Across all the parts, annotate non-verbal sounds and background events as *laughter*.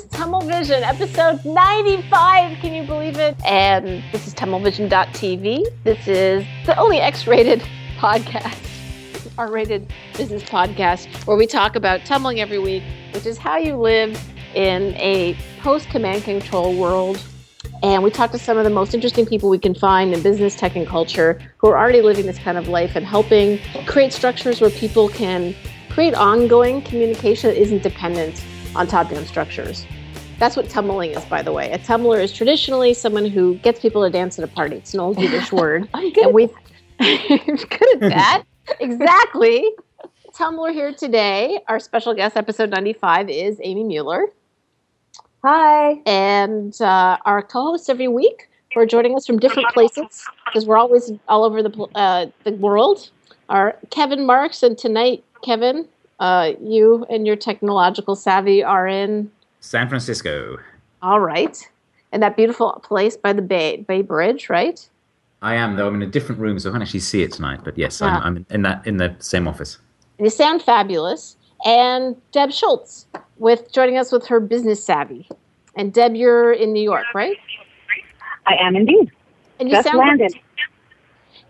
is Vision, episode 95. Can you believe it? And this is TummelVision.tv. This is the only X rated podcast, R rated business podcast, where we talk about tummeling every week, which is how you live in a post command control world. And we talk to some of the most interesting people we can find in business, tech, and culture who are already living this kind of life and helping create structures where people can create ongoing communication that isn't dependent on top-down structures. That's what tummeling is, by the way. A tummler is traditionally someone who gets people to dance at a party. It's an old Yiddish *laughs* word. I'm good. And we *laughs* good at that. *laughs* exactly. Tummler here today. Our special guest, episode 95, is Amy Muller. Hi. And uh, our co-hosts every week who are joining us from different places because we're always all over the uh, the world are Kevin Marks, and tonight, Kevin, uh, you and your technological savvy are in San Francisco. All right, and that beautiful place by the Bay Bay Bridge, right? I am, though I'm in a different room, so I can't actually see it tonight. But yes, Ah. I'm, I'm in that in the same office. You sound fabulous. And Deb Schultz with joining us with her business savvy. And Deb, you're in New York, right? I am indeed. And you Just sound landed.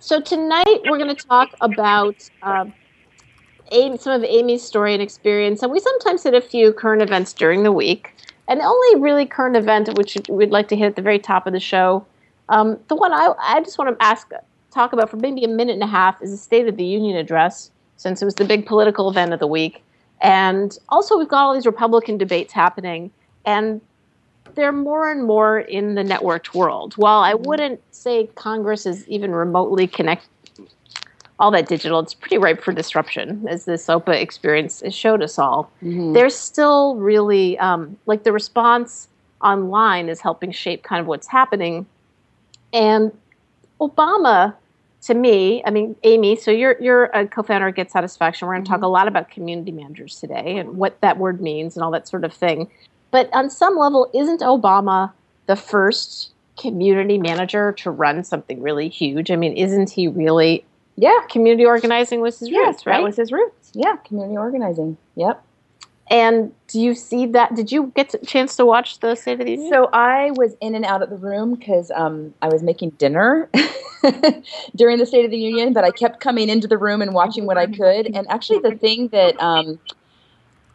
So tonight we're going to talk about um, Amy, some of Amy's story and experience, and we sometimes hit a few current events during the week. And the only really current event which we'd like to hit at the very top of the show, um, the one I, I just want to ask, talk about for maybe a minute and a half is the State of the Union address, since it was the big political event of the week. And also, we've got all these Republican debates happening, and they're more and more in the networked world. While I wouldn't say Congress is even remotely connected, all that digital, it's pretty ripe for disruption, as this OPA experience has showed us all. There's still really, um, like, the response online is helping shape kind of what's happening. And Obama, to me, I mean, Amy, so you're you're a co-founder of Get Satisfaction. We're going to talk a lot about community managers today and what that word means and all that sort of thing. But on some level, isn't Obama the first community manager to run something really huge? I mean, isn't he really Yeah. community organizing was his Yes, roots, right? that was his roots. Yeah, community organizing. Yep. and do you see that? Did you get a chance to watch the State of the Union? So I was in and out of the room because um, I was making dinner *laughs* during the State of the Union, but I kept coming into the room and watching what I could. And actually, the thing that um,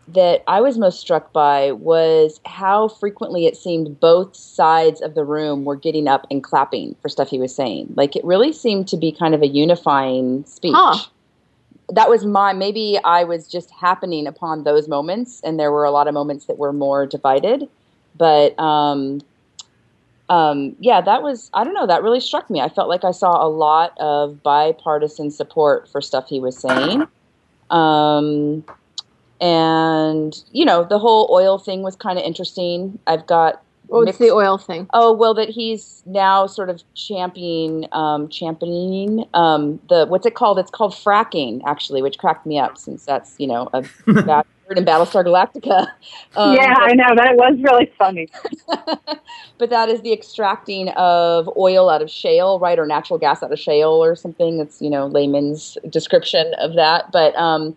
that I was most struck by was how frequently it seemed both sides of the room were getting up and clapping for stuff he was saying. Like it really seemed to be kind of a unifying speech. Huh. That was my maybe I was just happening upon those moments, and there were a lot of moments that were more divided. But um, um, yeah, that was I don't know. That really struck me. I felt like I saw a lot of bipartisan support for stuff he was saying. Um, and you know, the whole oil thing was kind of interesting. I've got What's mixed- the oil thing? Oh well, that he's now sort of championing, um, championing um, the what's it called? It's called fracking, actually, which cracked me up since that's you know a *laughs* bad word in Battlestar Galactica. Um, yeah, I know. That was really funny. *laughs* but that is the extracting of oil out of shale, right, or natural gas out of shale, or something. That's you know layman's description of that. But um,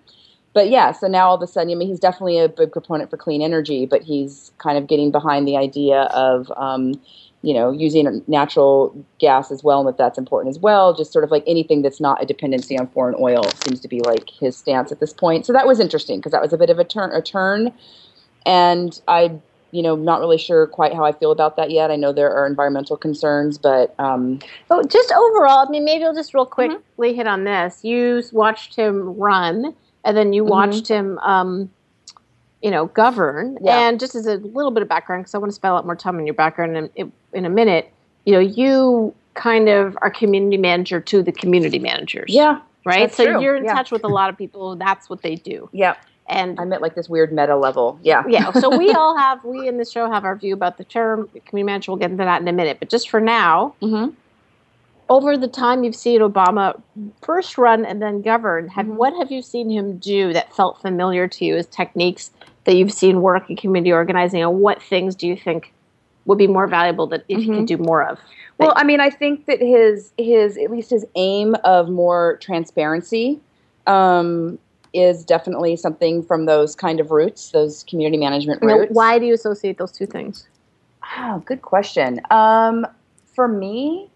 but yeah, so now all of a sudden, I mean, he's definitely a big proponent for clean energy, but he's kind of getting behind the idea of um, you know using natural gas as well, and that that's important as well. Just sort of like anything that's not a dependency on foreign oil seems to be like his stance at this point. So that was interesting because that was a bit of a turn, a turn, and I you know, not really sure quite how I feel about that yet. I know there are environmental concerns, but um, Oh, just overall, I mean, maybe I'll just real quickly hit on this. You watched him run, and then you Mhm. watched him, um, you know, govern. Yeah. And just as a little bit of background, because I want to spend a lot more time on your background in, in a minute. You know, you kind of are community manager to the community managers. yeah, right. so true. you're in Yeah. touch with a lot of people. That's what they do. yeah. And I'm at like this weird meta level. Yeah, yeah, so we *laughs* all have we in the show have our view about the term community manager. We'll get into that in a minute. But just for now, hmm over the time you've seen Obama first run and then govern, have Mhm. what have you seen him do that felt familiar to you as techniques that you've seen work in community organizing, and what things do you think would be more valuable that if you Mhm. could do more of? Well, I mean, I think that his his at least his aim of more transparency um, is definitely something from those kind of roots, those community management Now, roots. why do you associate those two things? Oh, good question. Um, for me,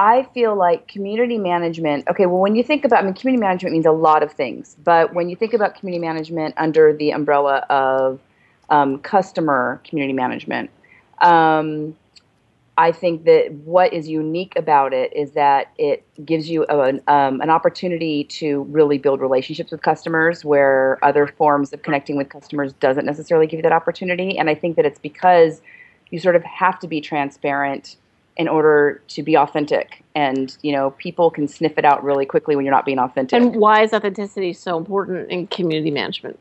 I feel like community management. Okay, well, when you think about, I mean, community management means a lot of things, but when you think about community management under the umbrella of um, customer community management, um, I think that what is unique about it is that it gives you an, um, an opportunity to really build relationships with customers where other forms of connecting with customers doesn't necessarily give you that opportunity. And I think that it's because you sort of have to be transparent in order to be authentic. And, you know, people can sniff it out really quickly when you're not being authentic. And why is authenticity so important in community management?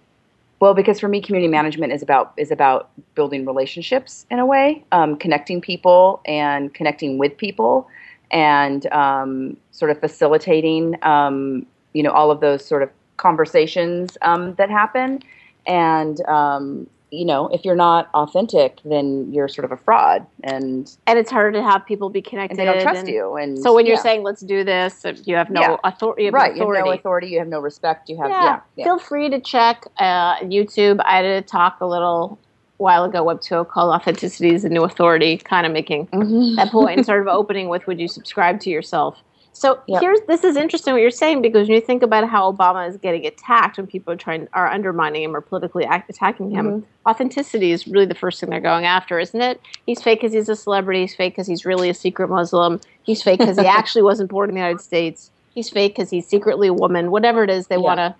Well, because for me, community management is about is about building relationships in a way, um, connecting people and connecting with people, and um, sort of facilitating, um, you know, all of those sort of conversations um, that happen. And um, you know, if you're not authentic, then you're sort of a fraud, and And it's harder to have people be connected. and they don't trust and- you. And So when you're saying let's do this, you have no Yeah. authority. You have right, no you have authority. no authority, you have no respect, you have yeah. yeah. Feel free to check uh, YouTube. I did a talk a little while ago, Web 2.0, called Authenticity is a New Authority, kind of making Mhm. that point and sort of *laughs* opening with would you subscribe to yourself? So Yep. here's this is interesting what you're saying because when you think about how Obama is getting attacked when people are trying are undermining him or politically attacking him, Mm-hmm. authenticity is really the first thing they're going after, isn't it? He's fake because he's a celebrity. He's fake because he's really a secret Muslim. He's fake because he *laughs* actually wasn't born in the United States. He's fake because he's secretly a woman. Whatever it is they Yeah. want to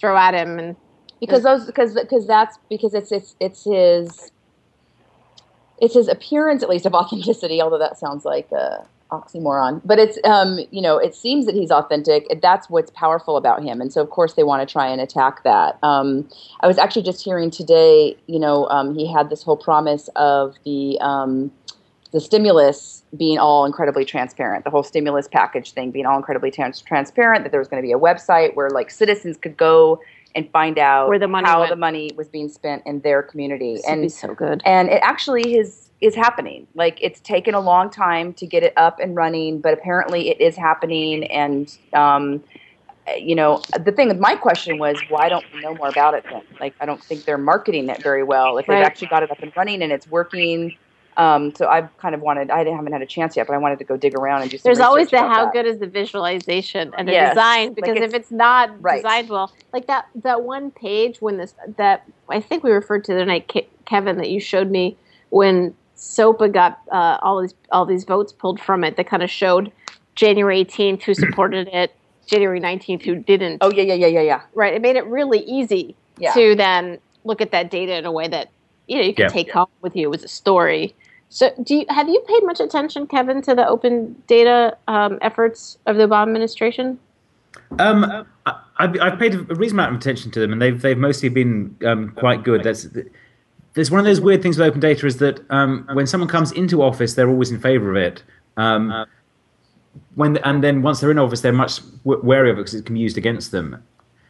throw at him, and because those because because that's because it's it's it's his it's his appearance at least of authenticity although that sounds like a oxymoron but it's um you know it seems that he's authentic that's what's powerful about him and so of course they want to try and attack that um i was actually just hearing today you know um he had this whole promise of the um the stimulus being all incredibly transparent, the whole stimulus package thing being all incredibly trans- transparent, that there was going to be a website where like citizens could go and find out Where the money how went. the money was being spent in their community. this And so good. and it actually is is happening. Like it's taken a long time to get it up and running, but apparently it is happening. And um, you know, the thing with my question was, why don't we know more about it then? Like, I don't think they're marketing it very well. If Right. they've actually got it up and running and it's working. Um, so I've kind of wanted. I haven't had a chance yet, but I wanted to go dig around and do some. There's always the how that. good is the visualization and the Yes. design Like because it's- if it's not right. designed well, like that that one page when this that I think we referred to the night, Kevin, that you showed me when SOPA got uh, all these all these votes pulled from it that kind of showed January 18th who supported it, January 19th who didn't. Oh yeah, yeah, yeah, yeah, yeah. Right, it made it really easy Yeah. to then look at that data in a way that you know you can Yeah. take home with you as a story. So, do you have you paid much attention, Kevin, to the open data um, efforts of the Obama administration? Um, I, I've, I've paid a reasonable amount of attention to them, and they've they've mostly been um, quite good. That's there's one of those weird things with open data is that um, when someone comes into office, they're always in favour of it. Um, when and then once they're in office, they're much w- wary of it because it can be used against them.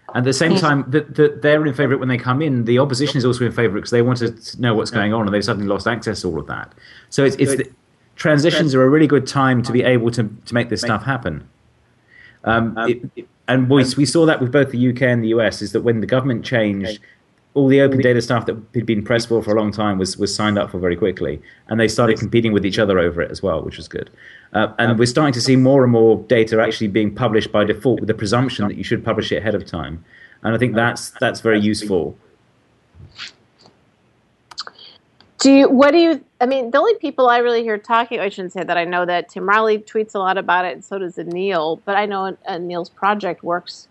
And at the same time that, that they're in favour of it when they come in, the opposition is also in favour because they want to know what's going on, and they've suddenly lost access to all of that. So it's, it's the, transitions are a really good time to be able to to make this stuff happen. Um, it, and we, we saw that with both the UK and the US is that when the government changed, all the open data stuff that had been pressed for for a long time was, was signed up for very quickly. And they started competing with each other over it as well, which was good. Uh, and we're starting to see more and more data actually being published by default with the presumption that you should publish it ahead of time. And I think that's, that's very useful. Do you? What do you? I mean, the only people I really hear talking. I shouldn't say that. I know that Tim O'Reilly tweets a lot about it, and so does Neil. But I know uh, Neil's project works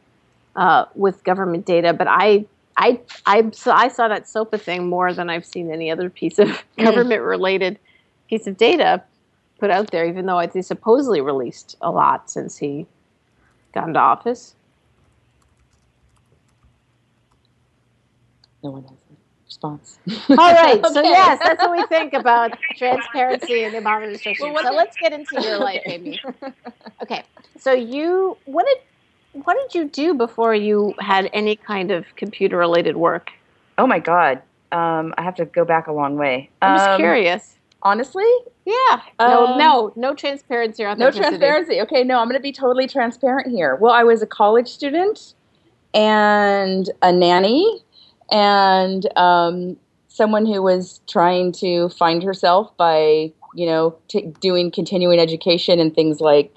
uh, with government data. But I, I, I, so I saw that SOPA thing more than I've seen any other piece of *laughs* government-related piece of data put out there. Even though it's supposedly released a lot since he got into office. No one has a response. *laughs* All right. So yes, that's what we think about *laughs* transparency in the Obama administration. Well, so let's get into your life, Amy. Okay. So you what did what did you do before you had any kind of computer related work? Oh my god. Um, I have to go back a long way. I'm just Um, curious. Honestly, Yeah. No, um, no, no transparency or no transparency. Okay, no, I'm going to be totally transparent here. Well, I was a college student, and a nanny and um, someone who was trying to find herself by you know t- doing continuing education and things like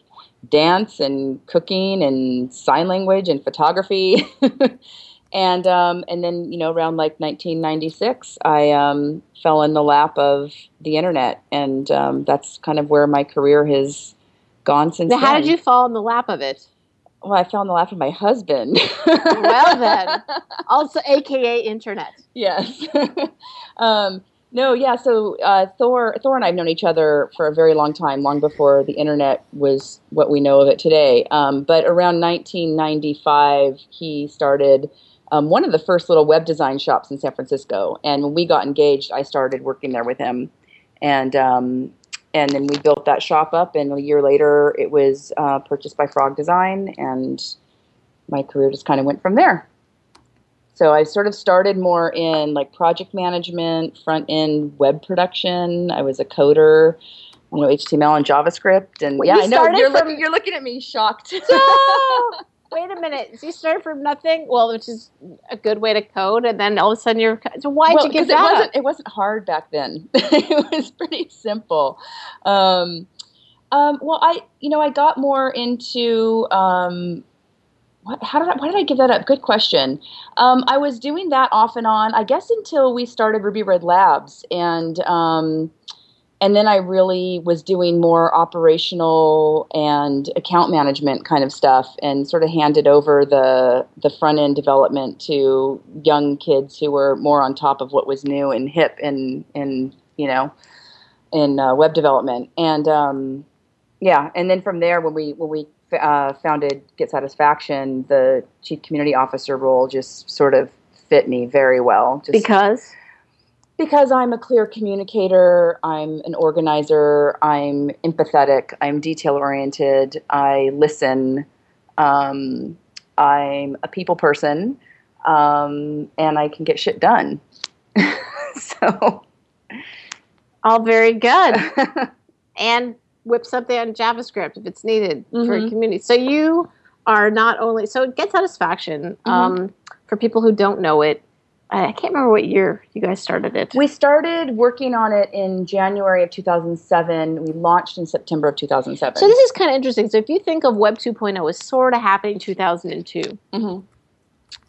dance and cooking and sign language and photography *laughs* and um, and then you know around like 1996 i um, fell in the lap of the internet and um, that's kind of where my career has gone since Now, how then. did you fall in the lap of it? well i fell in the lap of my husband Well then. *laughs* Also, AKA internet. yes. *laughs* no, yeah. So uh, Thor, Thor and I have known each other for a very long time, long before the internet was what we know of it today. Um, but around 1995, he started um, one of the first little web design shops in San Francisco. And when we got engaged, I started working there with him, and um, and then we built that shop up. And a year later, it was uh, purchased by Frog Design, and my career just kind of went from there. So I sort of started more in like project management, front end web production. I was a coder, you know, HTML and JavaScript, and Wait, yeah, you I know started you're from- looking you're looking at me shocked. No! *laughs* Wait a minute. So you started from nothing? Well, which is a good way to code, and then all of a sudden you're. So why'd well, you give 'cause that it wasn't it wasn't hard back then. *laughs* it was pretty simple. Um, um, well, I you know I got more into um, what, how did I, why did I give that up? Good question. Um, I was doing that off and on, I guess, until we started Ruby Red Labs, and um, and then I really was doing more operational and account management kind of stuff, and sort of handed over the the front end development to young kids who were more on top of what was new and hip and in you know in uh, web development, and um, yeah, and then from there when we when we uh, founded Get Satisfaction, the chief community officer role just sort of fit me very well. Just Because because I'm a clear communicator, I'm an organizer, I'm empathetic, I'm detail oriented, I listen, um, I'm a people person, um, and I can get shit done. *laughs* so, all very good, *laughs* and whip something on JavaScript if it's needed for a community. So you are not only so get satisfaction. Mm-hmm. Um, for people who don't know it, I can't remember what year you guys started it. we started working on it in January of 2007. We launched in September of 2007. So this is kind of interesting. So if you think of Web 2.0 was sort of happening in 2002, Mhm.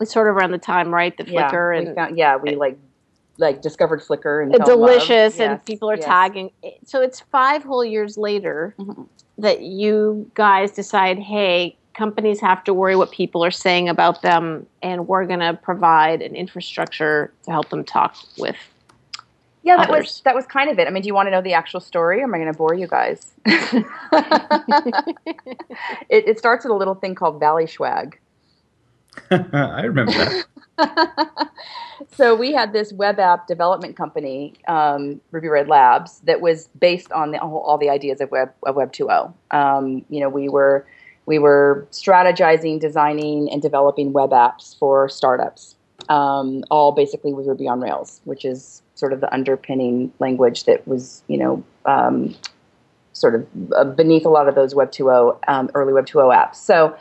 it's sort of around the time, right? The yeah, Flickr we and found, yeah, we like like discovered Flickr and uh, fell in love. delicious, and Yes, people are yes. tagging. So it's five whole years later Mhm. that you guys decide, hey, companies have to worry what people are saying about them, and we're going to provide an infrastructure to help them talk with. Yeah, that others. was that was kind of it. I mean, do you want to know the actual story, or am I going to bore you guys? *laughs* *laughs* it, it starts with a little thing called Valley Swag. *laughs* I remember that. *laughs* so we had this web app development company, um, Ruby Red Labs, that was based on the, all, the ideas of Web of Web 2.0. Um, you know, we were we were strategizing, designing, and developing web apps for startups, um, all basically with Ruby on Rails, which is sort of the underpinning language that was, you know, um, sort of uh, beneath a lot of those Web 2.0 um, early Web 2.0 apps. So.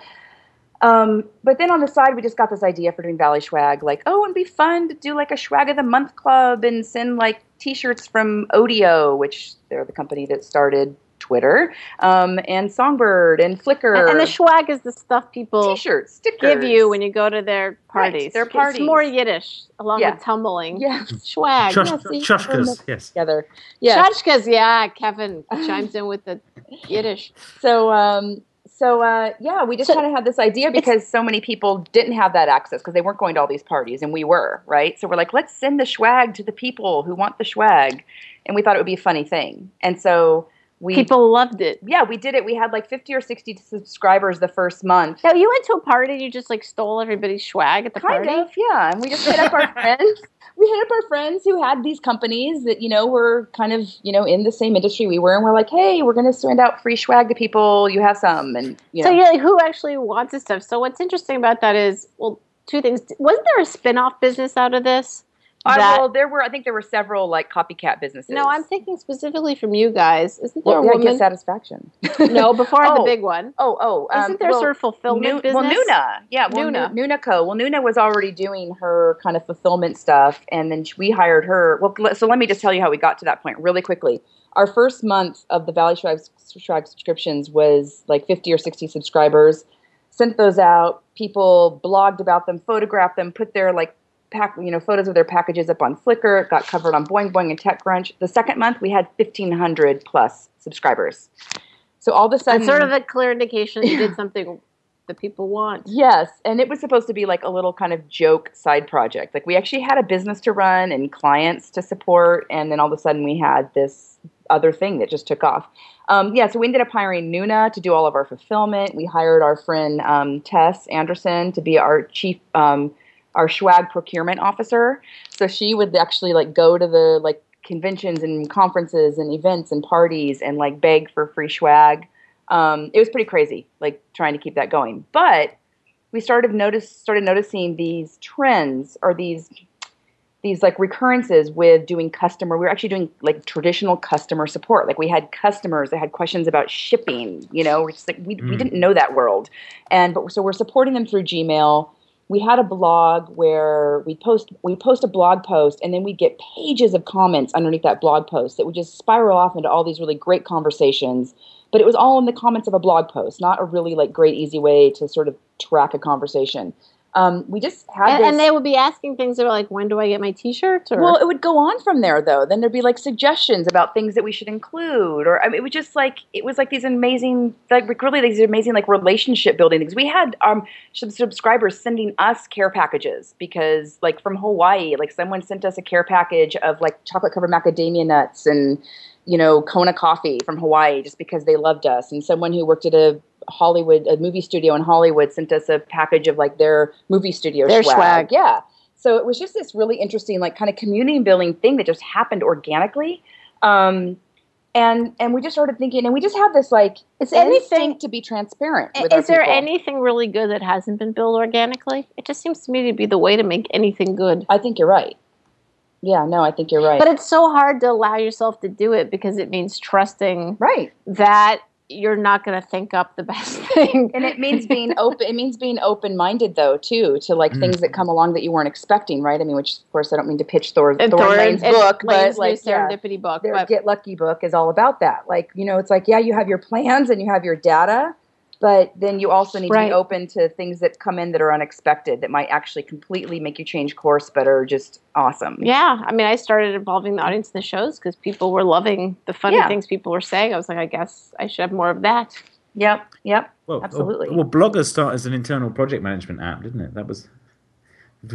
Um, but then on the side, we just got this idea for doing Valley Swag, like, oh, it'd be fun to do like a Swag of the Month club and send like T-shirts from Odeo, which they're the company that started Twitter, um, and Songbird and Flickr. And, and the swag is the stuff people T-shirts, stickers. give you when you go to their parties. their It's parties. more Yiddish, along Yeah. with tummeling. yeah, Swag. Chush- yeah. Chushkas, yes. together. Yeah. Tchotchkes, yeah. Kevin *laughs* chimes in with the Yiddish. So, um, so uh, yeah, we just So- kind of had this idea because so many people didn't have that access because they weren't going to all these parties, and we were right. So we're like, let's send the swag to the people who want the swag, and we thought it would be a funny thing, and so we People loved it. yeah, we did it. We had like fifty or sixty subscribers the first month. Now you went to a party and you just like stole everybody's swag at the Kind party. of, yeah. And we just hit up our *laughs* friends. We hit up our friends who had these companies that, you know, were kind of, you know, in the same industry we were. And we're like, hey, we're going to send out free swag to people. You have some. And, you know. So you're like, who actually wants this stuff? So what's interesting about that is, well, two things. Wasn't there a spin-off business out of this? Uh, that well, there were. I think there were several like copycat businesses. no, I'm thinking specifically from you guys. Isn't there well, a woman? get satisfaction. no, before the *laughs* Oh. big one. Oh, oh. um, Isn't there well, sort of fulfillment Nu- business? Well, Nuna, yeah, well, Nuna. Nu- Nuna Co. Well, Nuna was already doing her kind of fulfillment stuff, and then we hired her. Well, so let me just tell you how we got to that point really quickly. Our first month of the Valley Swag, Swag subscriptions was like 50 or 60 subscribers. Sent those out. People blogged about them, photographed them, put their like pack, you know, photos of their packages up on Flickr. It got covered on Boing Boing and TechCrunch. The second month, we had 1,500 plus subscribers. So all of a sudden, That's sort of a clear indication that you did *laughs* something that people want. Yes, and it was supposed to be like a little kind of joke side project. Like we actually had a business to run and clients to support, and then all of a sudden we had this other thing that just took off. Um, yeah, so we ended up hiring Nuna to do all of our fulfillment. We hired our friend um, Tess Anderson to be our chief, um, our swag procurement officer. So she would actually like go to the like conventions and conferences and events and parties and like beg for free swag um, it was pretty crazy, like trying to keep that going. But we started notice started noticing these trends or these these like recurrences with doing customer. We were actually doing like traditional customer support. Like we had customers that had questions about shipping. You know, we're just like we we Mm. didn't know that world, and but so we're supporting them through Gmail. We had a blog where we post we post a blog post and then we get pages of comments underneath that blog post that would just spiral off into all these really great conversations but it was all in the comments of a blog post, not a really like great easy way to sort of track a conversation. Um, we just had And, this. and they would be asking things that were like, when do I get my T-shirt? Or well, it would go on from there though. Then there'd be like suggestions about things that we should include, or I mean, it was just like it was like these amazing, like really these amazing like relationship building things. We had um sub- subscribers sending us care packages because like from Hawaii, like someone sent us a care package of like chocolate covered macadamia nuts and you know Kona coffee from Hawaii just because they loved us, and someone who worked at a Hollywood a movie studio in Hollywood sent us a package of like their movie studio Their swag. swag. Yeah. So it was just this really interesting, like kind of community building thing that just happened organically. Um, and and we just started thinking, and we just have this like Is anything- to be transparent. With Is there people. anything really good that hasn't been built organically? It just seems to me to be the way to make anything good. I think you're right. Yeah, no, I think you're right. But it's so hard to allow yourself to do it because it means trusting right, that you're not going to think up the *laughs* best thing. and it means being open. It means being open minded though too to like Mm. things that come along that you weren't expecting. Right. I mean, which of course I don't mean to pitch Thor, And Thor Thor- Lane's and book, Lane's but like new yeah. serendipity book. their But Get Lucky book is all about that. Like, you know, it's like, yeah, you have your plans and you have your data, but then you also need to be open to things that come in that are unexpected that might actually completely make you change course, but are just awesome. yeah, I mean, I started involving the audience in the shows because people were loving the funny Yeah. things people were saying. I was like, I guess I should have more of that. Yep. Yep. Well, oh, Absolutely. Well, Blogger started as an internal project management app, didn't it? That was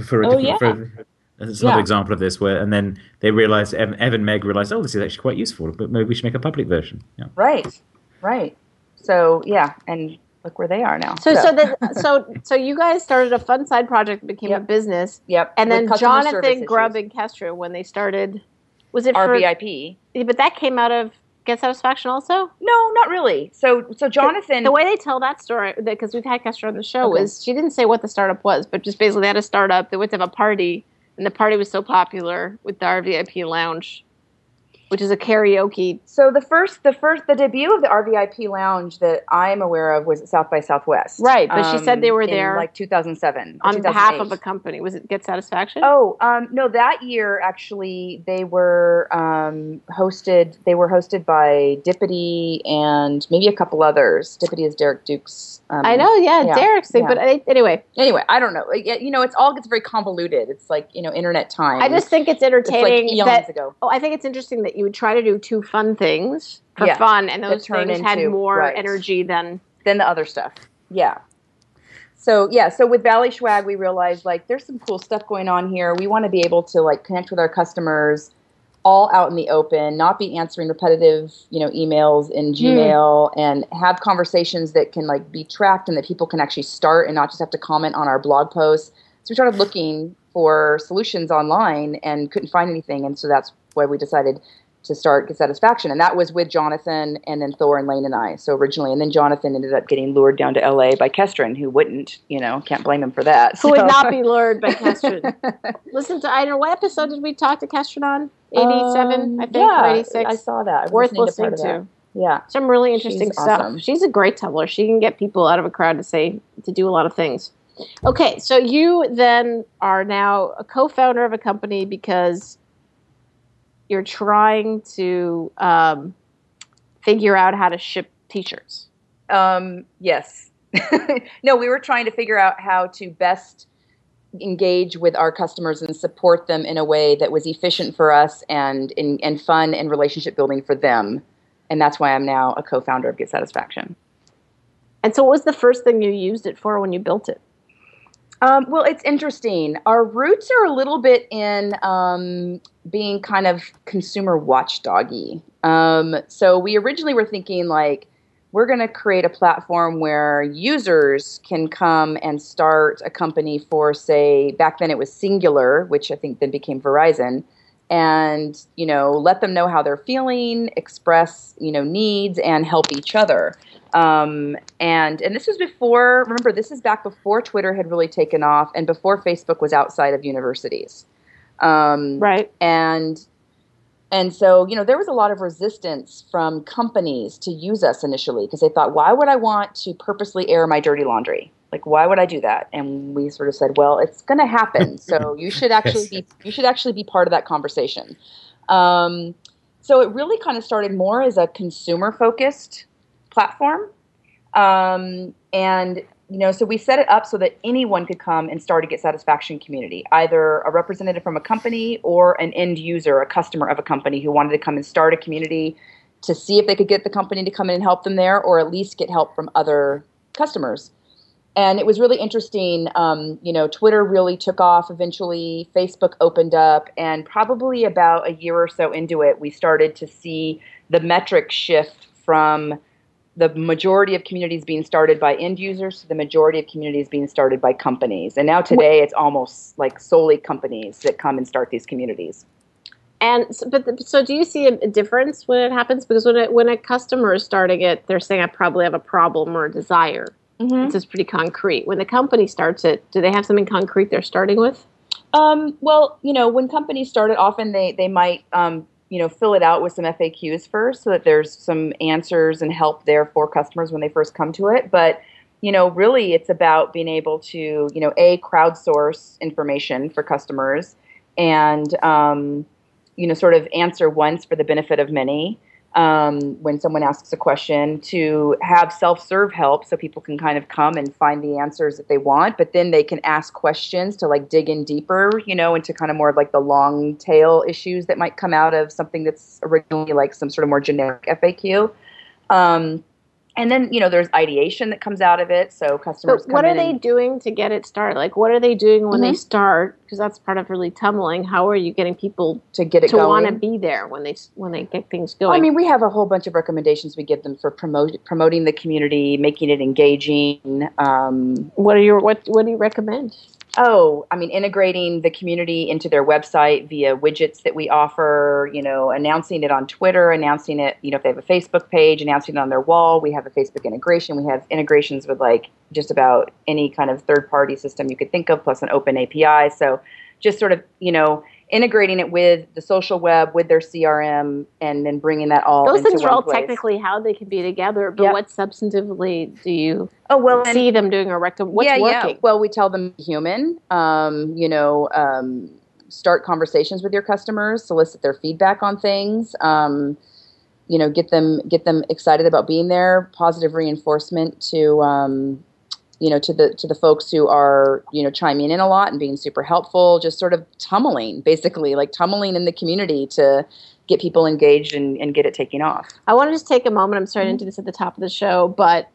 for a Oh, different. yeah. For, that's another Yeah. example of this, where and then they realized Evan, Evan Meg realized, oh, this is actually quite useful, but maybe we should make a public version. Yeah. Right. Right. So, yeah. And look where they are now. So, so, that, so, so you guys started a fun side project became Yep. a business, yep. and with then Jonathan. Grubb and Kestrin when they started. Was it for? RVIP. But that came out of Get Satisfaction also. No, not really. So, so Jonathan. The way they tell that story, because we've had Kestrin on the show, Okay. is she didn't say what the startup was, but just basically they had a startup. They went to have a party, and the party was so popular with the RVIP Lounge, which is a karaoke. So the first, the first, the debut of the RVIP Lounge that I'm aware of was at South by Southwest. Right, but she said they were in, there like 2007 or On behalf of a company, was it Get Satisfaction? Oh, um, no, that year actually they were um, hosted. They were hosted by Dipity and maybe a couple others. Dipity is Derek Duke's. Um, I know, yeah, yeah, Derek's thing. yeah. But I, anyway, Anyway, I don't know. You know, it's all gets very convoluted. It's like you know, internet time. I just think it's it's like entertaining eons that. ago. Oh, I think it's interesting that you would try to do two fun things for Yeah, fun, and those things had more right. energy than. than the other stuff. Yeah. So yeah, so with Valley Swag, we realized like there's some cool stuff going on here. We want to be able to like connect with our customers all out in the open, not be answering repetitive, you know, emails in hmm. Gmail and have conversations that can like be tracked and that people can actually start and not just have to comment on our blog posts. So we started looking for solutions online and couldn't find anything and so that's why we decided to start Get Satisfaction, and that was with Jonathan and then Thor and Lane and I. So originally, and then Jonathan ended up getting lured down to L.A. by Kestrin, who wouldn't, you know, can't blame him for that. Who would not be lured by *laughs* Kestrin? Listen to I don't know what episode did we talk to Kestrin on? Eighty-seven, Um, I think, yeah, eighty-six. I saw that. I Worth listening to listening part of to. Yeah. Some really interesting She's stuff. awesome. She's a great tummler. She can get people out of a crowd to say to do a lot of things. Okay, so you then are now a co-founder of a company because you're trying to um, figure out how to ship T-shirts. Um, yes. *laughs* no, we were trying to figure out how to best engage with our customers and support them in a way that was efficient for us and and, and fun and relationship building for them. And that's why I'm now a co-founder of Get Satisfaction. And so, what was the first thing you used it for when you built it? Um, well, it's interesting. Our roots are a little bit in um, being kind of consumer watchdoggy. Um, so we originally were thinking like we're going to create a platform where users can come and start a company for, say, back then it was Cingular, which I think then became Verizon, and you know let them know how they're feeling, express you know needs, and help each other. Um, and and this was before. Remember, this is back before Twitter had really taken off, and before Facebook was outside of universities. Um, Right. and and so you know there was a lot of resistance from companies to use us initially because they thought, why would I want to purposely air my dirty laundry? Like, why would I do that? And we sort of said, well, it's going to happen, *laughs* so you should actually be you should actually be part of that conversation. Um, so it really kind of started more as a consumer focused platform. Um, and you know, so we set it up so that anyone could come and start a Get Satisfaction community, either a representative from a company or an end user, a customer of a company who wanted to come and start a community to see if they could get the company to come in and help them there, or at least get help from other customers. And it was really interesting. Um, you know, Twitter really took off eventually. Facebook opened up, and probably about a year or so into it, we started to see the metric shift from the majority of communities being started by end users to the majority of communities being started by companies. And now today, it's almost like solely companies that come and start these communities. And so, but the, so, do you see a, difference when it happens? Because when it, when a customer is starting it, they're saying, "I probably have a problem or a desire." It's just pretty concrete. When the company starts it, do they have something concrete they're starting with? Um, well, you know, when companies start it, often they they might um, you know fill it out with some FAQs first, so that there's some answers and help there for customers when they first come to it. But you know, really, it's about being able to you know a crowdsource information for customers and um, you know sort of answer once for the benefit of many. Um, when someone asks a question, to have self-serve help so people can kind of come and find the answers that they want, but then they can ask questions to like dig in deeper, you know, into kind of more of like the long tail issues that might come out of something that's originally like some sort of more generic FAQ. Um, and then you know there's ideation that comes out of it, so customers. But what are they doing to get it started? Like, what are they doing when they Mhm. start? Because that's part of really tummeling. How are you getting people to get it to want to be there when they when they get things going? I mean, we have a whole bunch of recommendations we give them for promote, promoting the community, making it engaging. Um, what are your what what do you recommend? Oh, I mean, integrating the community into their website via widgets that we offer. You know, announcing it on Twitter, announcing it. You know, if they have a Facebook page, announcing it on their wall. We have a Facebook integration. We have integrations with like just about any kind of third-party system you could think of, plus an open API. So, just sort of you know integrating it with the social web, with their CRM, and then bringing that all. Those things are all place. technically how they can be together, but Yep. what substantively do you Oh well, and- see them doing or recommend? What's yeah, working? yeah. Well, we tell them human. Um, you know, um, start conversations with your customers, solicit their feedback on things. Um, you know, get them get them excited about being there. Positive reinforcement to um, you know to the to the folks who are you know chiming in a lot and being super helpful. Just sort of tummeling basically, like tummeling in the community to get people engaged and, and get it taking off. I want to just take a moment. I'm sorry I didn't do this at the top of the show, but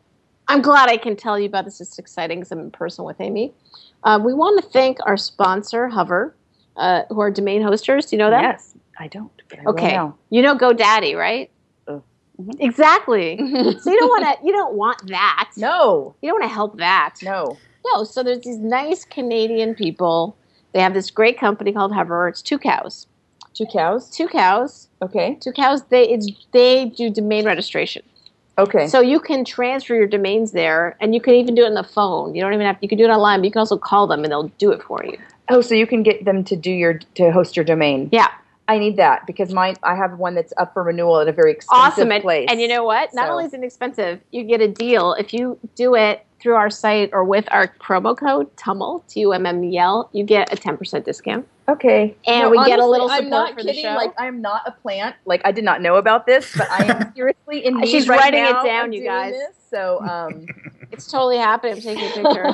I'm glad I can tell you about this. It's exciting because I'm in person with Amy. Uh, we want to thank our sponsor, Hover, uh, who are domain hosters. Do you know that? Yes, I don't. but I will Okay. You know GoDaddy, right? Mhm. Exactly. *laughs* so you don't want to. You don't want that. No, You don't want to help that. no. No, so there's these nice Canadian people. They have this great company called Hover. It's Tucows. Two cows. Two cows. Okay. Two cows. They it's they do domain registration. Okay. So you can transfer your domains there, and you can even do it on the phone. You don't even have you can do it online, but you can also call them, and they'll do it for you. oh, so you can get them to do your to host your domain. Yeah, I need that because mine I have one that's up for renewal at a very expensive awesome. And, place. and you know what? Not So- only is it expensive, you get a deal if you do it through our site or with our promo code TUMMEL T U M M E L. You get a ten percent discount. Okay. And we get a little support I'm not for the kidding. show. Like I'm not a plant. Like I did not know about this, but I am *laughs* seriously in need She's right writing it down, you guys. This, so um, *laughs* It's totally happened. I'm taking a picture.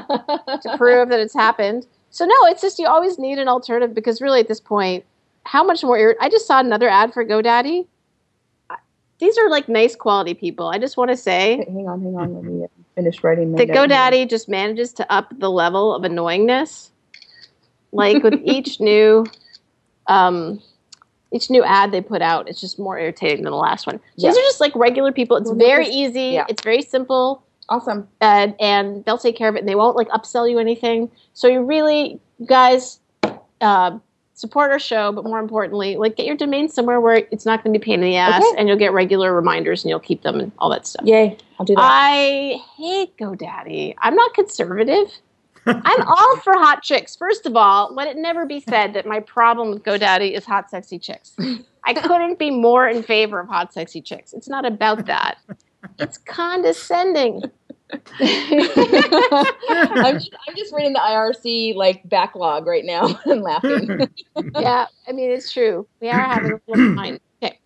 to prove that it's happened. So no, it's just you always need an alternative because really at this point, how much more? Ir- I just saw another ad for GoDaddy. These are like nice quality people. I just want to say hang on, hang on. Let me uh, finish writing. that. GoDaddy just manages to up the level of annoyingness. Like with *laughs* each new, um, each new ad they put out, it's just more irritating than the last one. So These are just like regular people. It's Well, very easy. yeah. It's very simple Awesome. and and they'll take care of it and they won't like upsell you anything so you really guys uh, support our show but more importantly like get your domain somewhere where it's not going to be a pain in the ass Okay. and you'll get regular reminders and you'll keep them and all that stuff. Yay! I'll do that. i hate godaddy. I'm not conservative. *laughs* I'm all for hot chicks. First of all let it never be said that my problem with godaddy is hot sexy chicks. *laughs* I couldn't be more in favor of hot sexy chicks. It's not about that. It's condescending *laughs* I'm just, I'm just reading the IRC like backlog right now *laughs* and laughing. *laughs* yeah, I mean it's true. We are having a little *clears throat* fine. Okay,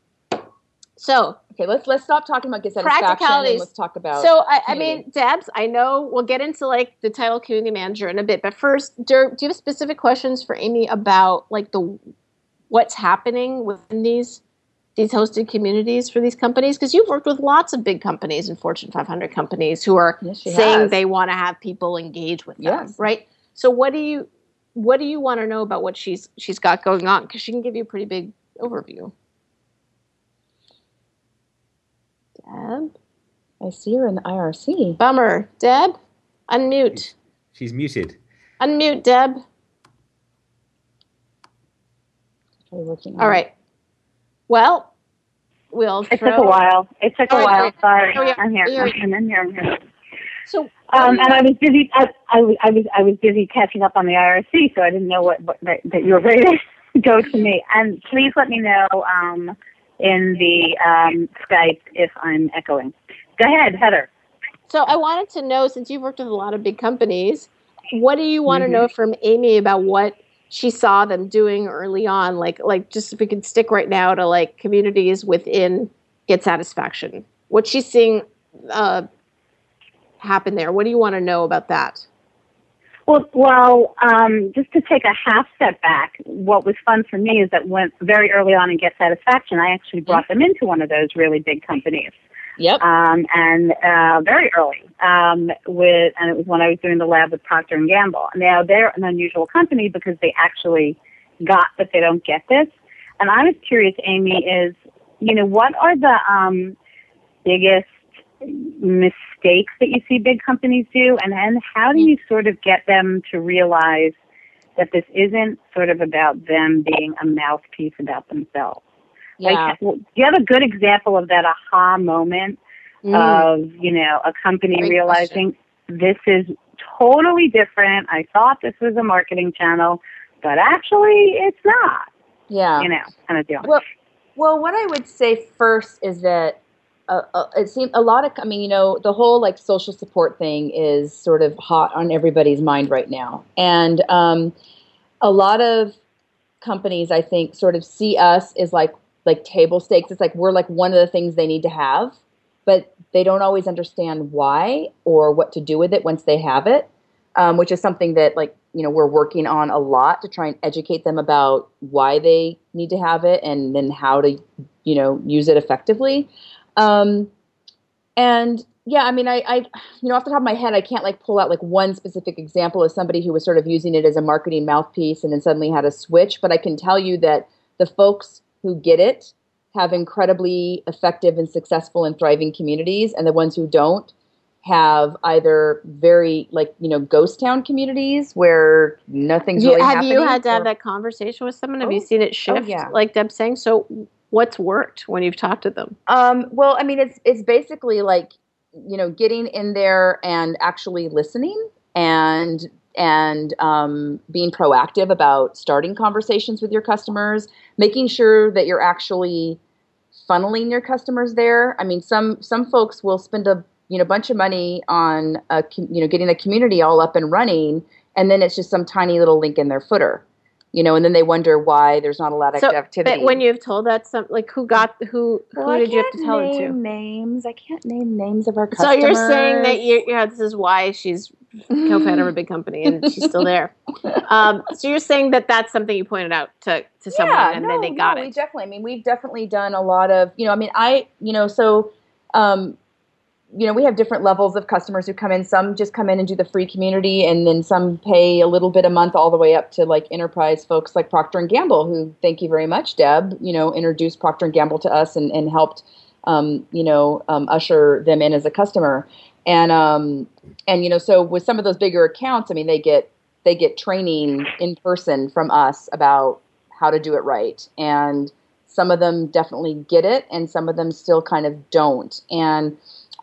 so okay, let's let's stop talking about get satisfaction and Practicalities. let's talk about. so I, I mean, Debs, I know we'll get into like the title community manager in a bit, but first, do, do you have specific questions for Amy about like the what's happening within these these hosted communities for these companies? Because you've worked with lots of big companies and Fortune 500 companies who are Yes, saying has. they want to have people engage with them, Yes. right? So what do you what do you want to know about what she's she's got going on? Because she can give you a pretty big overview. Deb, I see her in the IRC. bummer. Deb, unmute, She's muted. unmute. Deb. Try working on All it. right. Well, we'll. It throw- took a while. It took All a right, while. Sorry. Oh, yeah. I'm here. You're- I'm in here. I'm here. So, Um, and I was busy. I, I, was- I was I was busy catching up on the IRC, so I didn't know what, what that, that you were ready to *laughs* go to me. And please let me know um, in the um, Skype if I'm echoing. Go ahead, Heather. so I wanted to know since you've worked with a lot of big companies, what do you want Mhm. to know from Amy about what she saw them doing early on? Like, like just if we could stick right now to like communities within Get Satisfaction, what she's seeing uh, happen there. What do you want to know about that? Well, well, um, just to take a half step back, what was fun for me is that when very early on in Get Satisfaction, I actually brought them into one of those really big companies. Yep. um, and uh, very early um, with, and it was when I was doing the lab with Procter and Gamble. Now they're an unusual company because they actually got that they don't get this. And I was curious, Amy, is you know what are the um, biggest mistakes that you see big companies do, and then how do you sort of get them to realize that this isn't sort of about them being a mouthpiece about themselves? Yeah. Like, do you have a good example of that aha moment Mm. of, you know, a company Great realizing this is totally different. I thought this was a marketing channel, but actually it's not, yeah. you know, kind of deal. Well, well, what I would say first is that uh, uh, it seems a lot of. I mean, you know, the whole like social support thing is sort of hot on everybody's mind right now, and um, a lot of companies, I think, sort of see us as like like table stakes. It's like we're like one of the things they need to have, but they don't always understand why or what to do with it once they have it, um, which is something that like you know we're working on a lot to try and educate them about why they need to have it and then how to you know use it effectively. Um, and yeah, I mean, I, I, you know, off the top of my head, I can't like pull out like one specific example of somebody who was sort of using it as a marketing mouthpiece and then suddenly had a switch. But I can tell you that the folks who get it have incredibly effective and successful and thriving communities, and the ones who don't have either very like you know ghost town communities where nothing's You- really have happening. Have you had to have that conversation with someone? Have Oh, you seen it shift? yeah. Like Deb's saying. So, what's worked when you've talked to them? Um, well, I mean, it's it's basically like you know getting in there and actually listening and and um, being proactive about starting conversations with your customers, making sure that you're actually funneling your customers there. I mean, some some folks will spend a you know bunch of money on a you know getting the community all up and running, and then it's just some tiny little link in their footer. You know, and then they wonder why there's not a lot of So, activity. But when you've told that, some like who got who Well, who I did you have to can't tell it to? name Names. I can't name names of our customers. So you're saying that you yeah, this is why she's co-founder of a big company and she's still there. Um, so you're saying that that's something you pointed out to to someone yeah, and no, then they got no, We it. definitely. I mean, we've definitely done a lot of. You know, I mean, I. You know, so. Um, you know, we have different levels of customers who come in. Some just come in and do the free community, and then some pay a little bit a month, all the way up to like enterprise folks like Procter and Gamble, who thank you very much, Deb. You know, introduced Procter and Gamble to us and, and helped, um, you know, um, usher them in as a customer. And um, and you know, so with some of those bigger accounts, I mean, they get they get training in person from us about how to do it right, and some of them definitely get it, and some of them still kind of don't. And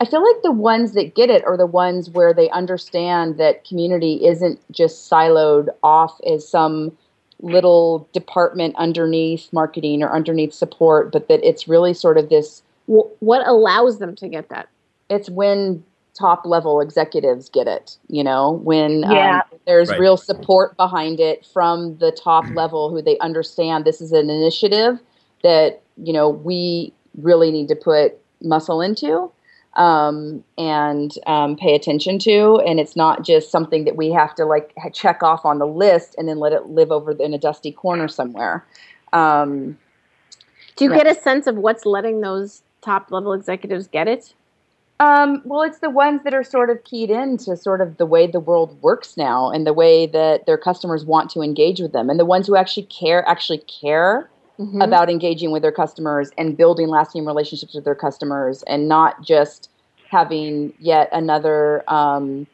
I feel like the ones that get it are the ones where they understand that community isn't just siloed off as some little department underneath marketing or underneath support, but that it's really sort of this What allows them to get that? it's when top level executives get it you know when Yeah. um, there's Right. real support behind it from the top *clears throat* level who they understand this is an initiative that you know we really need to put muscle into um, and um, pay attention to and it's not just something that we have to like check off on the list and then let it live over in a dusty corner somewhere um, Do you Right. get a sense of what's letting those top level executives get it? Um, well, it's the ones that are sort of keyed into sort of the way the world works now and the way that their customers want to engage with them and the ones who actually care actually care Mm-hmm. about engaging with their customers and building lasting relationships with their customers and not just having yet another um,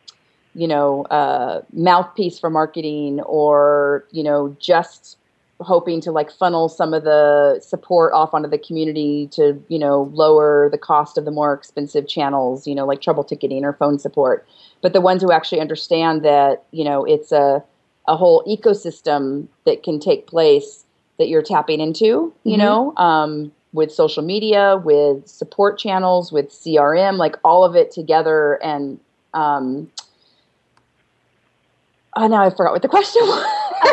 you know uh, mouthpiece for marketing or you know just hoping to like funnel some of the support off onto the community to you know lower the cost of the more expensive channels you know like trouble ticketing or phone support but the ones who actually understand that you know it's a a whole ecosystem that can take place that you're tapping into you Mhm. know um, with social media with support channels with crm like all of it together and um, oh now i forgot what the *laughs* question was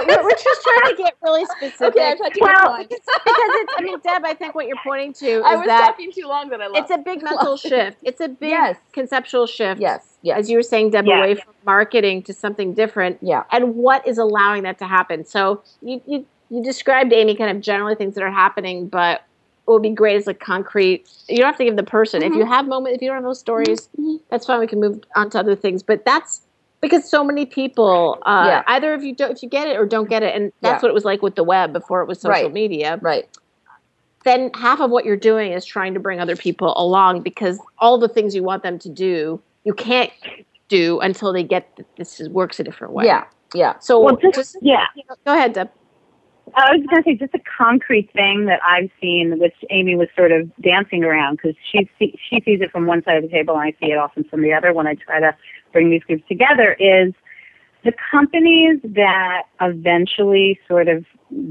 we're we're just trying to get really *laughs* specific. okay i've had too Well, because it's, I mean, Deb, I think what you're pointing to *laughs* is I was that talking too long that I lost. it's a big mental shift. It's a big Yes. conceptual shift. yes, yes, As you were saying, Deb, Yeah. away from marketing to something different. yeah, And what is allowing that to happen? So you, you, you described, Amy, kind of generally things that are happening, but what would be great is like concrete. You don't have to give the person. If you Mm-hmm. have moment, if you don't have those stories, that's fine. We can move on to other things. But that's because so many people, uh, Yeah. either if you don't, if you get it or don't get it, and that's Yeah. what it was like with the web before it was social Right. media. right, Then half of what you're doing is trying to bring other people along because all the things you want them to do, you can't do until they get that this is, works a different way. yeah, yeah, So Well, just, just yeah. go ahead, Deb. I was going to say just a concrete thing that I've seen, which Amy was sort of dancing around because she see, she sees it from one side of the table and I see it often from the other when I try to bring these groups together. Is the companies that eventually sort of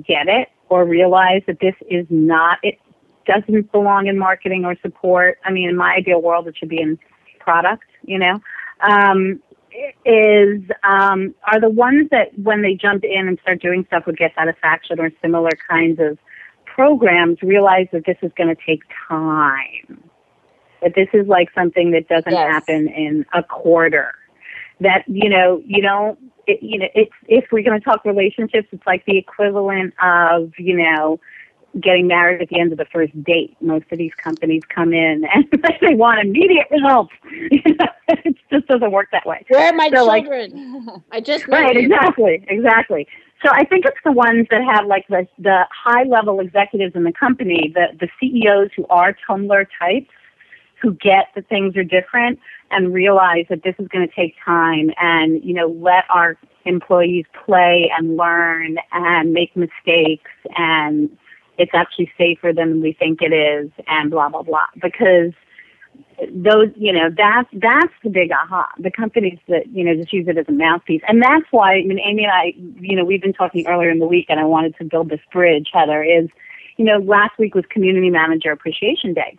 get it or realize that this is not it doesn't belong in marketing or support. I mean, in my ideal world, it should be in product. You know. Um, is um, are the ones that when they jump in and start doing stuff with Get Satisfaction or similar kinds of programs realize that this is going to take time. That this is like something that doesn't Yes. happen in a quarter. That you know you don't. It, you know, it's if we're going to talk relationships, it's like the equivalent of you know getting married at the end of the first date. Most of these companies come in *laughs* and they want immediate results. *laughs* You know, it just doesn't work that way. Where are my So, like- children? *laughs* I just Right, exactly, exactly. So I think it's the ones that have like the the high level executives in the company, the the CEOs who are Tummler types, who get that things are different and realize that this is going to take time and, you know, let our employees play and learn and make mistakes and it's actually safer than we think it is and blah, blah, blah. Because those, you know, that's, that's the big aha. The companies that, you know, just use it as a mouthpiece. And that's why, I mean, Amy and I, you know, we've been talking earlier in the week and I wanted to build this bridge, Heather, is, you know, last week was Community Manager Appreciation Day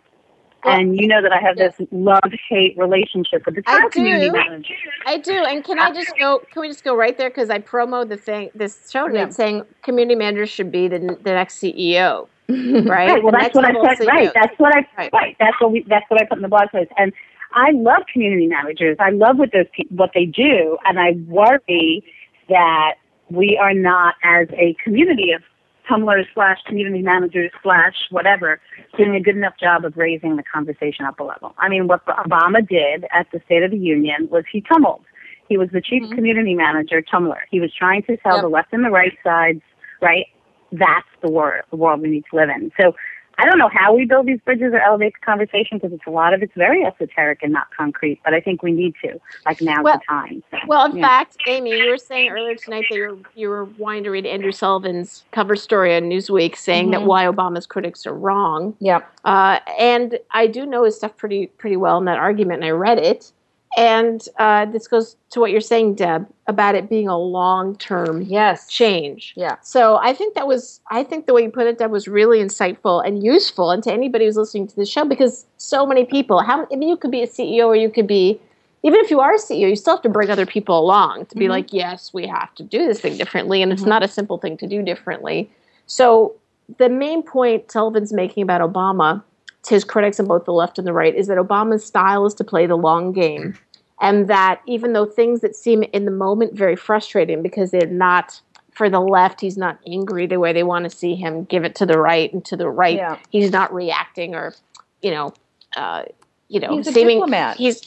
and you know that I have this love hate relationship with the I community manager. I do. And can I just go? Can we just go right there? Because I promo the thing, this show oh, Yeah. note saying community managers should be the, the next CEO, *laughs* right? Right. Well, that's what I. CEO. Right. That's what I. Right. Right. That's what we. That's what I put in the blog post. And I love community managers. I love what those pe- what they do, and I worry that we are not as a community of Tummler slash community managers slash whatever doing a good enough job of raising the conversation up a level. I mean, what Obama did at the State of the Union was he tummled. He was the chief mm-hmm. community manager, Tummler. He was trying to tell Yep. the left and the right sides, right? That's the world, the world we need to live in. So I don't know how we build these bridges or elevate the conversation because it's a lot of it's very esoteric and not concrete. But I think we need to. Like now's Well- the time. So, Well, in yeah. fact, Amy, you were saying earlier tonight that you were, you were wanting to read Andrew Sullivan's cover story on Newsweek saying that Mhm. why Obama's critics are wrong. Yeah. Uh, and I do know his stuff pretty pretty well in that argument, and I read it. And uh, this goes to what you're saying, Deb, about it being a long term Yes. change. Yeah. So I think that was I think the way you put it, Deb, was really insightful and useful, and to anybody who's listening to the show, because so many people. How I mean, you could be a CEO, or you could be, even if you are a CEO, you still have to bring other people along to be Mhm. like, yes, we have to do this thing differently, and it's Mhm. not a simple thing to do differently. So the main point Sullivan's making about Obama to his critics on both the left and the right is that Obama's style is to play the long game. And that even though things that seem in the moment very frustrating because they're not for the left, he's not angry the way they want to see him give it to the right, and to the right, Yeah. he's not reacting or, you know, uh, you know, He's a seeming diplomat. he's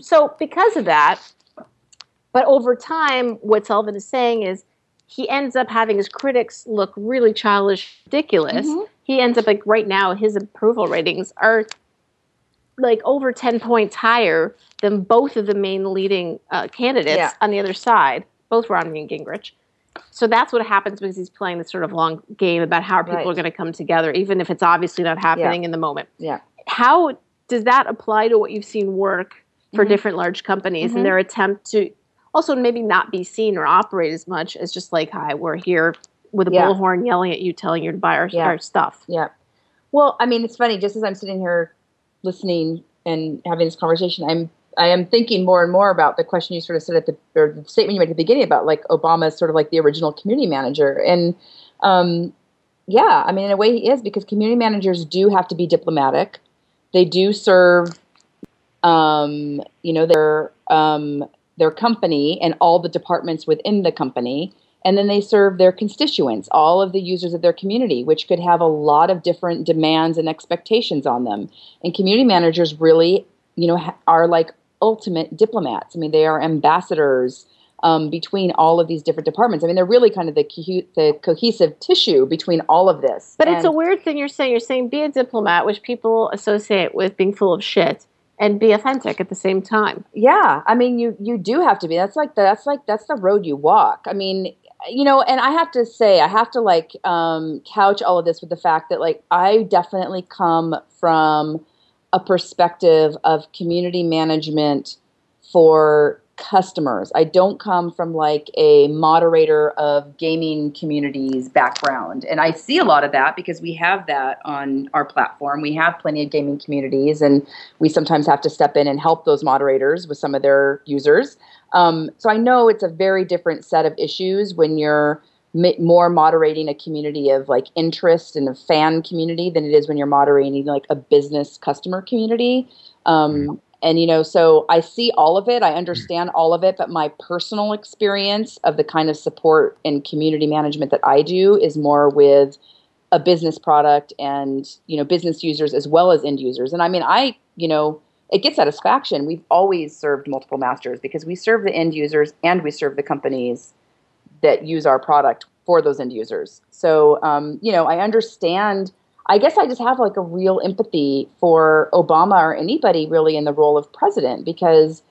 so because of that. But over time, what Sullivan is saying is he ends up having his critics look really childish, ridiculous. Mhm. He ends up like right now, his approval ratings are like over 10 points higher than both of the main leading uh, candidates Yeah. on the other side, both Romney and Gingrich. So that's what happens because he's playing this sort of long game about how people Right. are going to come together, even if it's obviously not happening in the moment. Yeah. How does that apply to what you've seen work for Mhm. different large companies Mhm. and their attempt to also maybe not be seen or operate as much as just like, hi, we're here with a Yeah. bullhorn yelling at you, telling you to buy our, Yeah. our stuff. Yeah. Well, I mean, it's funny. Just as I'm sitting here listening and having this conversation, I'm I am thinking more and more about the question you sort of said at the or the statement you made at the beginning about like Obama is sort of like the original community manager, and um, yeah, I mean, in a way he is because community managers do have to be diplomatic. They do serve, um, you know, their um, their company and all the departments within the company and then they serve their constituents, all of the users of their community, which could have a lot of different demands and expectations on them. And community managers really, you know, are like ultimate diplomats. I mean, they are ambassadors um, between all of these different departments. I mean, they're really kind of the, co- the cohesive tissue between all of this. But it's a weird thing you're saying. You're saying be a diplomat, which people associate with being full of shit, and be authentic at the same time. Yeah, I mean, you you do have to be. That's like that's like that's the road you walk. I mean, you know, and I have to say, I have to like um, couch all of this with the fact that like I definitely come from a perspective of community management for customers. I don't come from like a moderator of gaming communities background. And I see a lot of that because we have that on our platform. We have plenty of gaming communities and we sometimes have to step in and help those moderators with some of their users. Um, so I know it's a very different set of issues when you're ma- more moderating a community of like interest and a fan community than it is when you're moderating like a business customer community. Um, and you know, so I see all of it, I understand all of it, but my personal experience of the kind of support and community management that I do is more with a business product and you know business users as well as end users. And I mean, I you know it gets satisfaction. We've always served multiple masters because we serve the end users and we serve the companies that use our product for those end users. So, um, you know, I understand. I guess I just have like a real empathy for Obama or anybody really in the role of president because,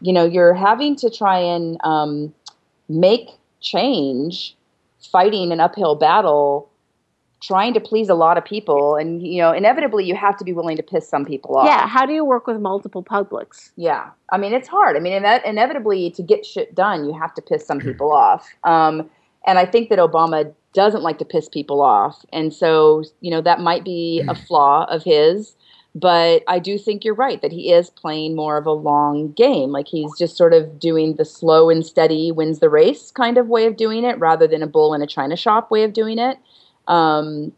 you know, you're having to try and um, make change, fighting an uphill battle, trying to please a lot of people, and you know, inevitably you have to be willing to piss some people off. Yeah. How do you work with multiple publics? Yeah, I mean it's hard. I mean, ine- inevitably to get shit done, you have to piss some people off. Um, and I think that Obama doesn't like to piss people off, and so you know that might be a flaw of his. But I do think you're right that he is playing more of a long game. Like he's just sort of doing the slow and steady wins the race kind of way of doing it, rather than a bull in a china shop way of doing it. Um,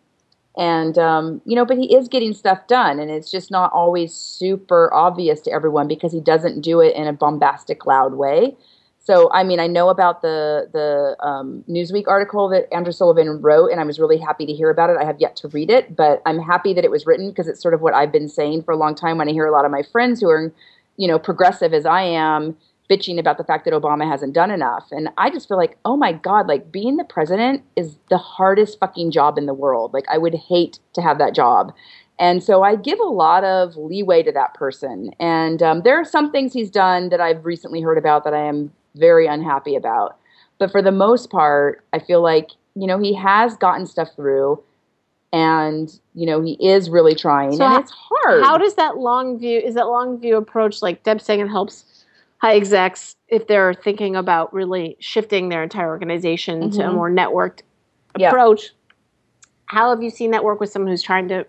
and um, you know but he is getting stuff done and it's just not always super obvious to everyone because he doesn't do it in a bombastic loud way. So i mean i know about the the um, newsweek article that andrew sullivan wrote and i was really happy to hear about it. I have yet to read it but i'm happy that it was written because it's sort of what i've been saying for a long time when i hear a lot of my friends who are you know progressive as i am bitching about the fact that Obama hasn't done enough. And I just feel like, oh my God, like being the president is the hardest fucking job in the world. Like I would hate to have that job. And so I give a lot of leeway to that person. And um, there are some things he's done that I've recently heard about that I am very unhappy about. But for the most part, I feel like, you know, he has gotten stuff through and, you know, he is really trying. So and it's hard. How does that long view is that long view approach like Deb saying it helps high execs if they're thinking about really shifting their entire organization to a Mhm. more networked Yeah. approach? How have you seen that work with someone who's trying to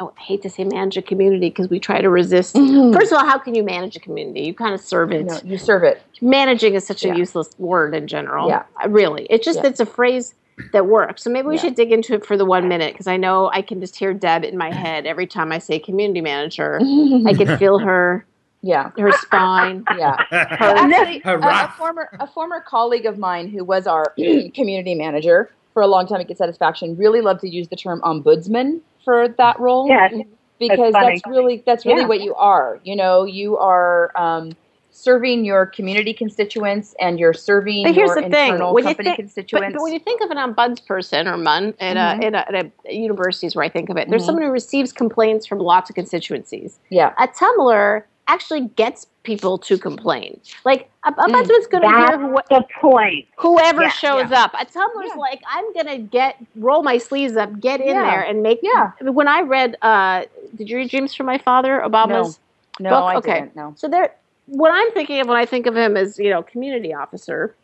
I hate to say manage a community because we try to resist. Mhm. First of all, how can you manage a community? You kind of serve it. No, you serve it. Managing is such a useless word in general. Yeah. Uh, Really. It's just Yeah. it's a phrase that works. So maybe we Yeah. should dig into it for the one minute because I know I can just hear Deb in my head every time I say community manager. *laughs* I can feel her yeah. her spine. *laughs* Yeah. Her, Actually, Her a, a former a former colleague of mine who was our *clears throat* community manager for a long time at Get Satisfaction really loved to use the term ombudsman for that role. Yes. because funny. that's really that's really Yeah. what you are. You know, you are um, serving your community constituents and you're serving But here's your the thing: internal when you think, but, constituents. but when you think of an ombudsperson or mun at, Mhm. a, at, a, at a universities where I think of it, there's Mhm. someone who receives complaints from lots of constituencies. yeah, A Tummler actually gets people to complain. Like a Mm. ombudsman's going to hear who, the point. whoever Yeah, shows yeah. up. A Tummler's Yeah. like, I'm going to get roll my sleeves up, get in there, and make. Yeah. When I read, uh, did you read Dreams from My Father? Obama's. no, book? I Okay. didn't. No. So there, what I'm thinking of when I think of him as you know community officer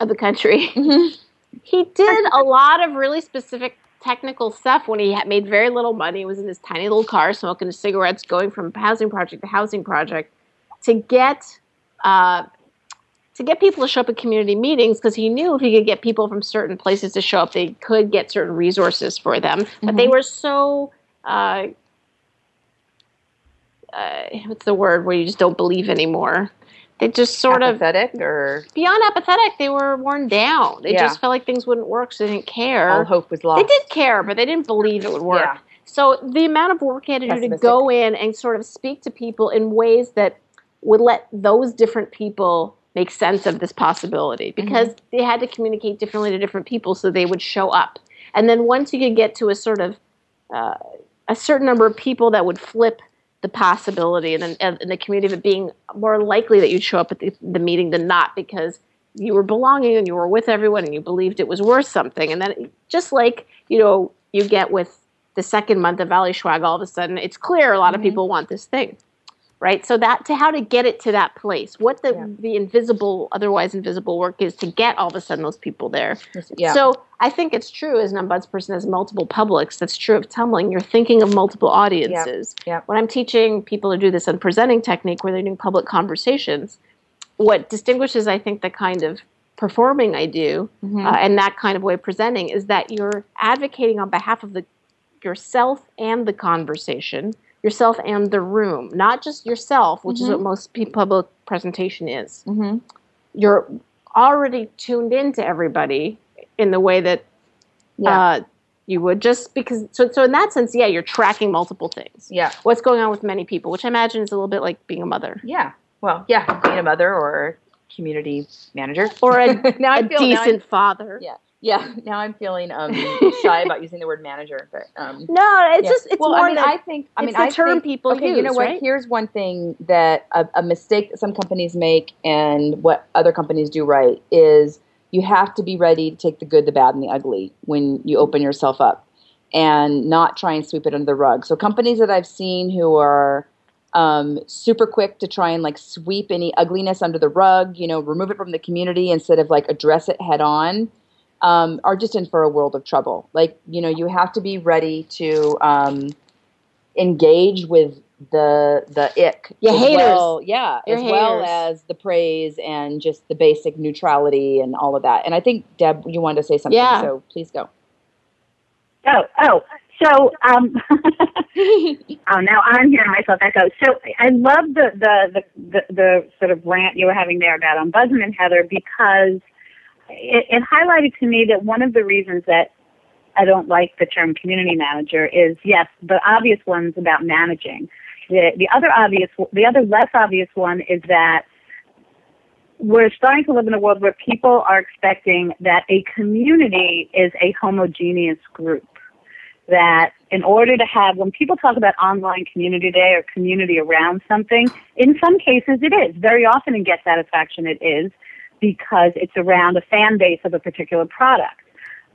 of the country, *laughs* he did a lot of really specific technical stuff when he had made very little money. He was in his tiny little car smoking his cigarettes, going from housing project to housing project to get. Uh, to get people to show up at community meetings because he knew if he could get people from certain places to show up, they could get certain resources for them. But they Mhm. were so uh, uh, what's the word where you just don't believe anymore? They just sort of apathetic or beyond apathetic. They were worn down. They Yeah. just felt like things wouldn't work, so they didn't care. all hope was lost. they did care, but they didn't believe it would work. Yeah. So the amount of work he had to do to go in and sort of speak to people in ways that would let those different people make sense of this possibility Mm-hmm. because they had to communicate differently to different people so they would show up. And then once you could get to a sort of uh, a certain number of people that would flip the possibility and then and the community of it being more likely that you'd show up at the, the meeting than not because you were belonging and you were with everyone and you believed it was worth something. And then just like, you know, you get with the second month of Valley Schwag, all of a sudden it's clear a lot of Mhm. people want this thing. Right? So that to how to get it to that place, what the Yeah. the invisible, otherwise invisible work is to get all of a sudden those people there. Yeah. So I think it's true as an ombudsperson has multiple publics. That's true of tummeling. You're thinking of multiple audiences. Yeah. When I'm teaching people to do this on presenting technique where they're doing public conversations, what distinguishes, I think, the kind of performing I do Mhm. uh, and that kind of way of presenting is that you're advocating on behalf of the yourself and the conversation, yourself and the room, not just yourself, which is Mhm. what most public presentation is Mhm. you're already tuned into everybody in the way that Yeah. uh, you would just because so so in that sense yeah you're tracking multiple things yeah. what's going on with many people which i imagine is a little bit like being a mother Yeah. Well, yeah, being a mother or community manager or a, *laughs* now a feel now I- decent father Yeah. Yeah, *laughs* now I'm feeling um, *laughs* shy about using the word manager, but um, no, it's yeah. just it's well, more I mean, that I think I mean, the I term think, people okay, you know what? right? Here's one thing that a, a mistake that some companies make, and what other companies do right is you have to be ready to take the good, the bad, and the ugly when you open yourself up, and not try and sweep it under the rug. So companies that I've seen who are um, super quick to try and like sweep any ugliness under the rug, you know, remove it from the community instead of like address it head on, um, are just in for a world of trouble. Like, you know, you have to be ready to um, engage with the the ick, Your as haters. well, yeah, Your as well as the praise and just the basic neutrality and all of that. And I think Deb, you wanted to say something, Yeah. so please go. Oh, oh. So, um, *laughs* oh, now I'm hearing myself echo. So I love the, the, the, the, the sort of rant you were having there about ombudsman, Heather, because it, it highlighted to me that one of the reasons that I don't like the term community manager is, yes, the obvious one's about managing. The, the other obvious, the other less obvious one is that we're starting to live in a world where people are expecting that a community is a homogeneous group. That in order to have, when people talk about online community day or community around something, in some cases it is. Very often in Get Satisfaction it is because it's around a fan base of a particular product.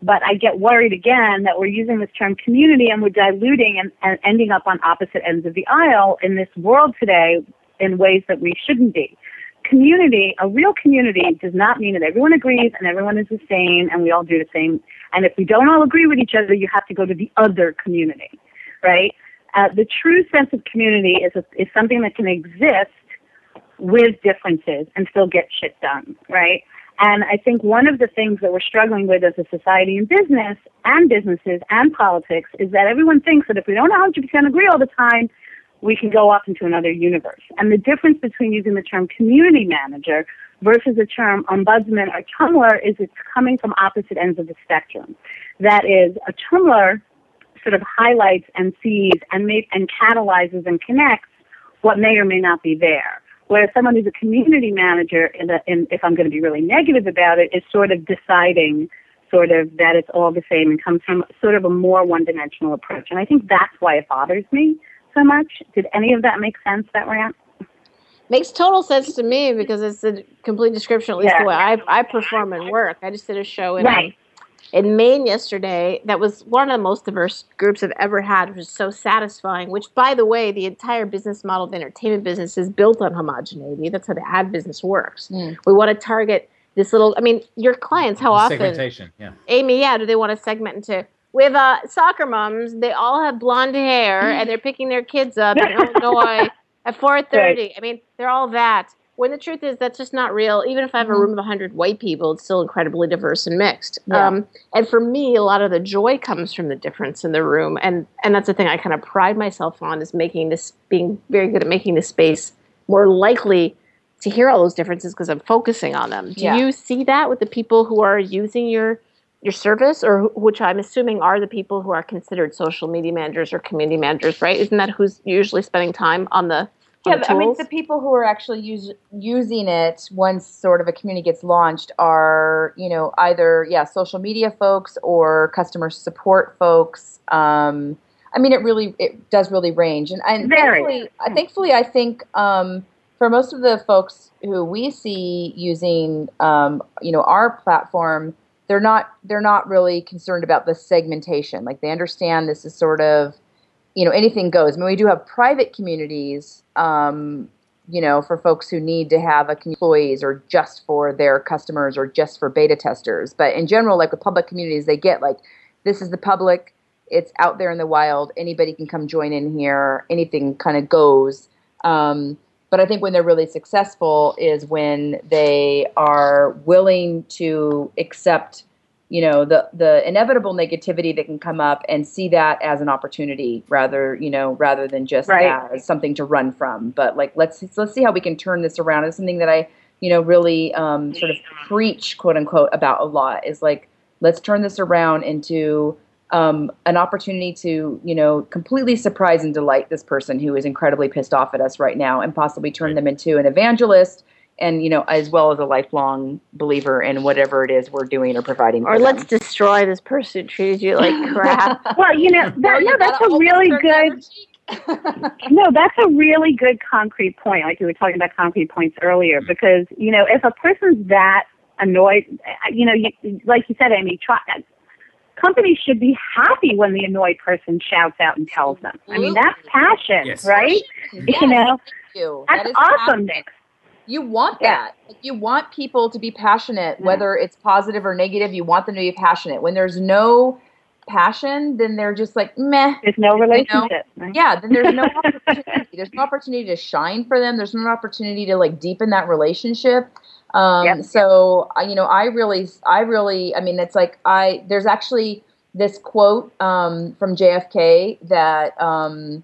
But I get worried again that we're using this term community and we're diluting and, and ending up on opposite ends of the aisle in this world today in ways that we shouldn't be community, a real community does not mean that everyone agrees and everyone is the same and we all do the same. And if we don't all agree with each other, you have to go to the other community, right? Uh, the true sense of community is, a, is something that can exist with differences and still get shit done, right? And I think one of the things that we're struggling with as a society and business and businesses and politics is that everyone thinks that if we don't 100% agree all the time, we can go off into another universe. And the difference between using the term community manager versus the term ombudsman or Tummler is it's coming from opposite ends of the spectrum. That is, a Tummler sort of highlights and sees and, may, and catalyzes and connects what may or may not be there. Whereas someone who's a community manager, the, uh, in, if I'm going to be really negative about it, is sort of deciding sort of that it's all the same and comes from sort of a more one-dimensional approach. And I think that's why it bothers me so much. Did any of that make sense, that rant? Makes total sense to me because it's a complete description, at least Yeah. the way I, I perform and work. I just did a show in, Right. In Maine yesterday that was one of the most diverse groups I've ever had, which was so satisfying. Which, by the way, the entire business model of the entertainment business is built on homogeneity. That's how the ad business works. Mm. We want to target this little, I mean, your clients, how often? Segmentation, yeah. Amy, yeah, do they want to segment into? We have uh, soccer moms. They all have blonde hair, *laughs* and they're picking their kids up in Illinois *laughs* at four thirty. I mean, they're all that. When the truth is, that's just not real. Even if I have a room of hundred white people, it's still incredibly diverse and mixed. Yeah. Um, and for me, a lot of the joy comes from the difference in the room, and and that's the thing I kind of pride myself on is making this being very good at making the space more likely to hear all those differences because I'm focusing on them. Do Yeah. you see that with the people who are using your your service, or which I'm assuming are the people who are considered social media managers or community managers, right? Isn't that who's usually spending time on the Yeah, I mean, the people who are actually use, using it once sort of a community gets launched are, you know, either yeah, social media folks or customer support folks. Um, I mean, it really it does really range, and, and thankfully, uh, thankfully, I think um, for most of the folks who we see using, um, you know, our platform, they're not they're not really concerned about the segmentation. Like they understand this is sort of you know anything goes. I mean, we do have private communities, um, you know, for folks who need to have a employees or just for their customers or just for beta testers. But in general, like with public communities, they get like this is the public. It's out there in the wild. Anybody can come join in here. Anything kind of goes. Um, but I think when they're really successful is when they are willing to accept you know the the inevitable negativity that can come up and see that as an opportunity rather you know rather than just Right. as something to run from. But like let's let's see how we can turn this around. It's something that i you know really um, sort of preach quote unquote about a lot is like let's turn this around into um, an opportunity to you know completely surprise and delight this person who is incredibly pissed off at us right now and possibly turn them into an evangelist and you know, as well as a lifelong believer in whatever it is we're doing or providing. Or let's them. destroy this person who treated you like *laughs* crap. well, you know, that, no, that's a really good. *laughs* no, that's a really good concrete point. Like you were talking about concrete points earlier, because you know, if a person's that annoyed, you know, you, like you said, Amy, try, companies should be happy when the annoyed person shouts out and tells them. I mean, that's passion, yes. right? Yes. You know, you. that's that awesome. You want that. Yeah. You want people to be passionate, yeah. whether it's positive or negative. You want them to be passionate. When there's no passion, then they're just like meh. There's no relationship. You know? right? Yeah, then there's no *laughs* opportunity. there's no opportunity to shine for them. There's no opportunity to like deepen that relationship. Um, yep. So you know, I really, I really, I mean, it's like I there's actually this quote um, from JFK that um,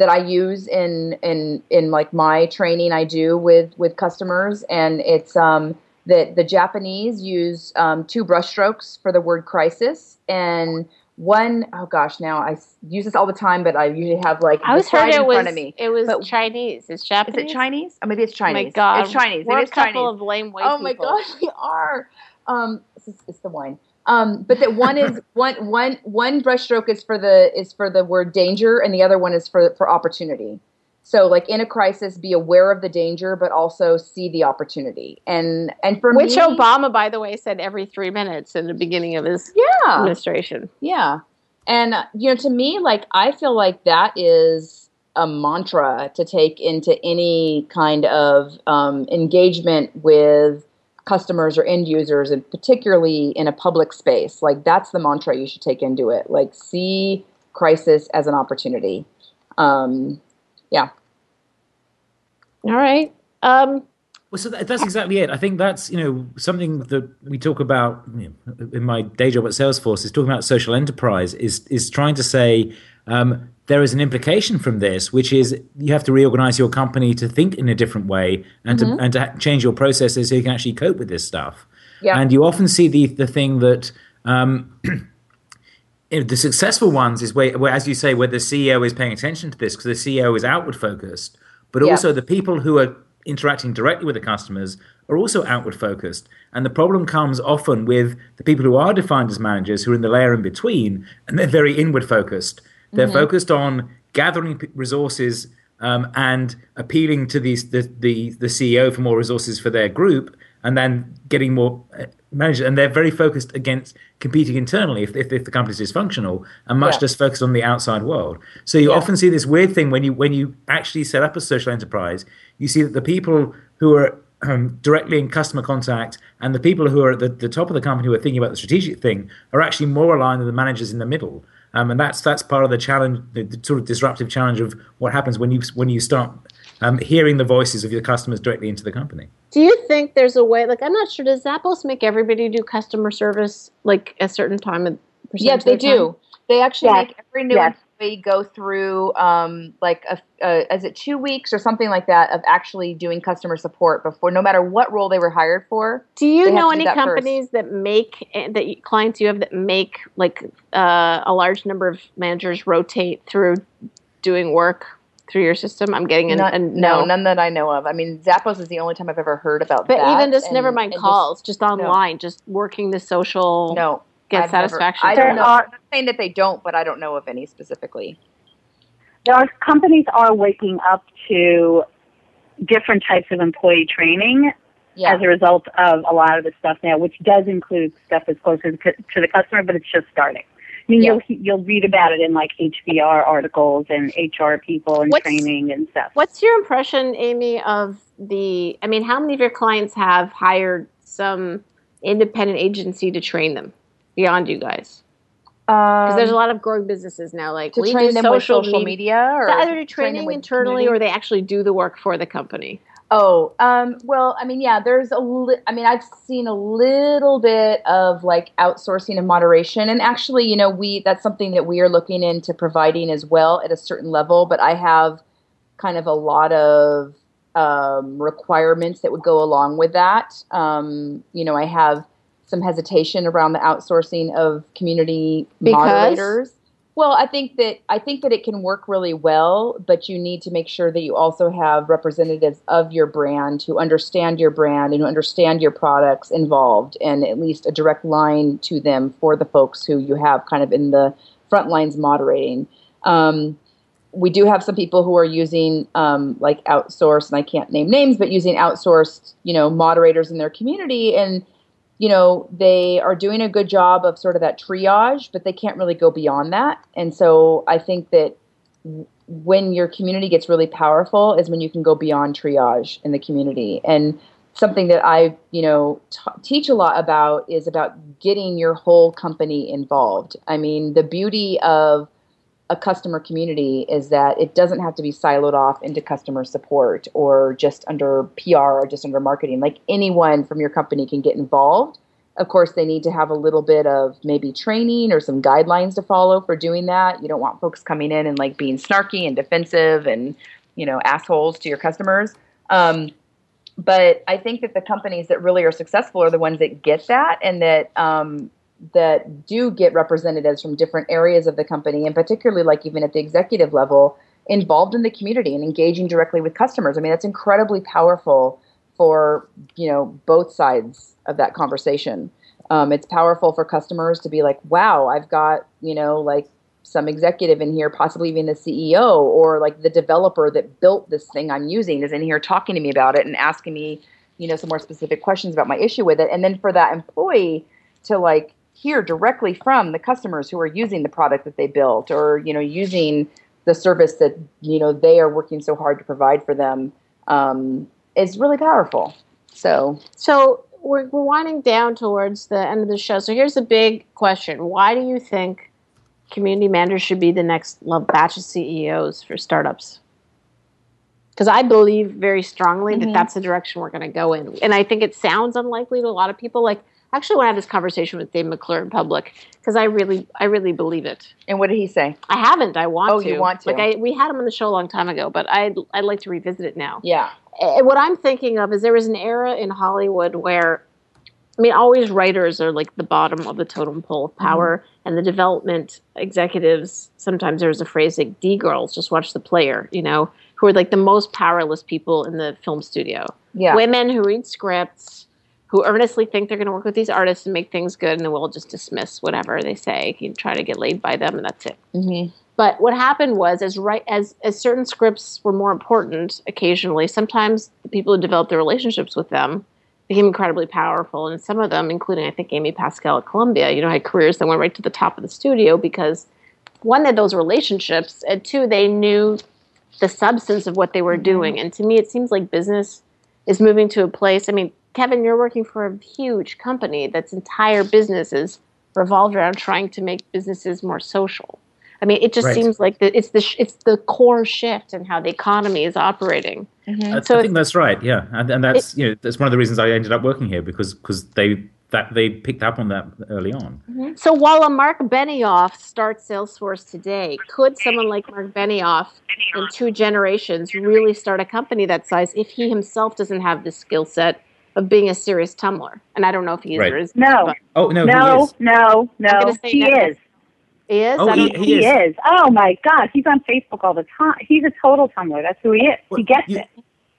that I use in in in like my training I do with with customers, and it's um, that the Japanese use um, two brushstrokes for the word crisis, and one oh gosh now I use this all the time, but I usually have like I was heard it in was front of me. It was but, Chinese. It's Japanese. Is it Chinese? Oh, maybe it's Chinese. Oh my God, it's Chinese. We're it's a couple Chinese. of lame white oh people. my gosh, we are. Um, it's, it's the wine. Um, but that one is *laughs* one one one brushstroke is for the is for the word danger, and the other one is for for opportunity. So, like in a crisis, be aware of the danger, but also see the opportunity. And and for which me, Obama, by the way, said every three minutes in the beginning of his yeah. administration. Yeah, and uh, you know, to me, like I feel like that is a mantra to take into any kind of um, engagement with customers or end users, and particularly in a public space. Like that's the mantra you should take into it. Like see crisis as an opportunity. Um, yeah. All right. Um, well, so that, that's exactly it. I think that's you know something that we talk about you know, in my day job at Salesforce is talking about social enterprise. Is is trying to say um, there is an implication from this, which is you have to reorganize your company to think in a different way and mm-hmm. to and to change your processes so you can actually cope with this stuff. Yeah. And you often see the the thing that um, *clears throat* the successful ones is where, where, as you say, where the CEO is paying attention to this because the CEO is outward focused, but yeah. also the people who are interacting directly with the customers are also outward focused. And the problem comes often with the people who are defined as managers who are in the layer in between, and they're very inward focused. They're mm-hmm. focused on gathering resources um, and appealing to these, the, the, the CEO for more resources for their group, and then getting more uh, managers. And they're very focused against competing internally if, if, if the company is dysfunctional, and much yeah. less focused on the outside world. So you yeah. often see this weird thing when you when you actually set up a social enterprise. You see that the people who are um, directly in customer contact and the people who are at the, the top of the company who are thinking about the strategic thing are actually more aligned than the managers in the middle. Um, and that's that's part of the challenge, the, the, sort of disruptive challenge of what happens when you when you start um, hearing the voices of your customers directly into the company. Do you think there's a way? Like, I'm not sure. Does Zappos make everybody do customer service like a certain time? Of, yeah, they do. They actually yes. make every new yes we go through um, like a, a, is it two weeks or something like that of actually doing customer support before no matter what role they were hired for do you know any companies first. that make that clients you have that make like uh, a large number of managers rotate through doing work through your system i'm getting a, Not, a no. no. none that i know of i mean zappos is the only time i've ever heard about that. but that even just and, never mind calls just, just online no. just working the social no get I've satisfaction. Never, I don't know. Are, I'm not saying that they don't, but I don't know of any specifically. There are companies are waking up to different types of employee training yeah. as a result of a lot of the stuff now, which does include stuff that's closer to the customer, but it's just starting. I mean, yeah. you'll you'll read about it in like HBR articles and HR people and what's, training and stuff. What's your impression, Amy, of the? I mean, how many of your clients have hired some independent agency to train them? Beyond you guys? Because um, there's a lot of growing businesses now, like to train them social with social media, or either do training internally, or they actually do the work for the company. Oh, um, well, I mean, yeah, there's a li- I mean, I've seen a little bit of like outsourcing and moderation. And actually, you know, we, that's something that we are looking into providing as well at a certain level. But I have kind of a lot of um, requirements that would go along with that. Um, you know, I have some hesitation around the outsourcing of community because? moderators Well, I think that I think that it can work really well, but you need to make sure that you also have representatives of your brand who understand your brand and who understand your products involved, and at least a direct line to them for the folks who you have kind of in the front lines moderating. Um, we do have some people who are using um, like outsourced, and I can't name names, but using outsourced, you know, moderators in their community, and you know, they are doing a good job of sort of that triage, but they can't really go beyond that. And so I think that when your community gets really powerful is when you can go beyond triage in the community. And something that I, you know, t- teach a lot about is about getting your whole company involved. I mean, the beauty of a customer community is that it doesn't have to be siloed off into customer support or just under PR or just under marketing. Like anyone from your company can get involved. Of course, they need to have a little bit of maybe training or some guidelines to follow for doing that. You don't want folks coming in and like being snarky and defensive and, you know, assholes to your customers. Um, but I think that the companies that really are successful are the ones that get that and that um, that do get representatives from different areas of the company, and particularly like even at the executive level, involved in the community and engaging directly with customers. I mean, that's incredibly powerful for you know both sides of that conversation. Um, it's powerful for customers to be like, "Wow, I've got you know like some executive in here, possibly even the CEO or like the developer that built this thing I'm using is in here talking to me about it and asking me, you know, some more specific questions about my issue with it. And then for that employee to like hear directly from the customers who are using the product that they built or you know using the service that you know they are working so hard to provide for them um, is really powerful so so we're, we're winding down towards the end of the show so here's a big question why do you think community managers should be the next batch of ceos for startups because I believe very strongly mm-hmm. that that's the direction we're going to go in. And I think it sounds unlikely to a lot of people. Like actually want to have this conversation with Dave McClure in public because I really, I really believe it. And what did he say? I haven't. I want oh, to. you want to? Like I, we had him on the show a long time ago, but I'd, I'd like to revisit it now. Yeah. And what I'm thinking of is there was an era in Hollywood where, I mean, always writers are like the bottom of the totem pole of power, mm-hmm. and the development executives. Sometimes there's a phrase like "D girls," just watch the player. You know, who are like the most powerless people in the film studio. Yeah. Women who read scripts who earnestly think they're going to work with these artists and make things good, and then we'll just dismiss whatever they say and try to get laid by them, and that's it. Mm-hmm. But what happened was, as right as as certain scripts were more important, occasionally, sometimes the people who developed the relationships with them became incredibly powerful, and some of them, including I think Amy Pascal at Columbia, you know, had careers that went right to the top of the studio because one, they had those relationships, and two, they knew the substance of what they were mm-hmm. doing. And to me, it seems like business is moving to a place. I mean, Kevin, you're working for a huge company that's entire business is revolved around trying to make businesses more social. I mean, it just right. seems like the, it's the it's the core shift in how the economy is operating. Mm-hmm. I, so I think that's right. Yeah, and, and that's it, you know that's one of the reasons I ended up working here because because they that they picked up on that early on. Mm-hmm. So while a Mark Benioff starts Salesforce today, could someone like Mark Benioff in two generations really start a company that size if he himself doesn't have the skill set of being a serious tummler. And I don't know if he is right. or is. No. But. Oh no, no, no, no. He no. is. He is. Oh, he, he, he is. is. Oh my God, he's on Facebook all the time. He's a total tummler. That's who he is. Well, he gets you, it.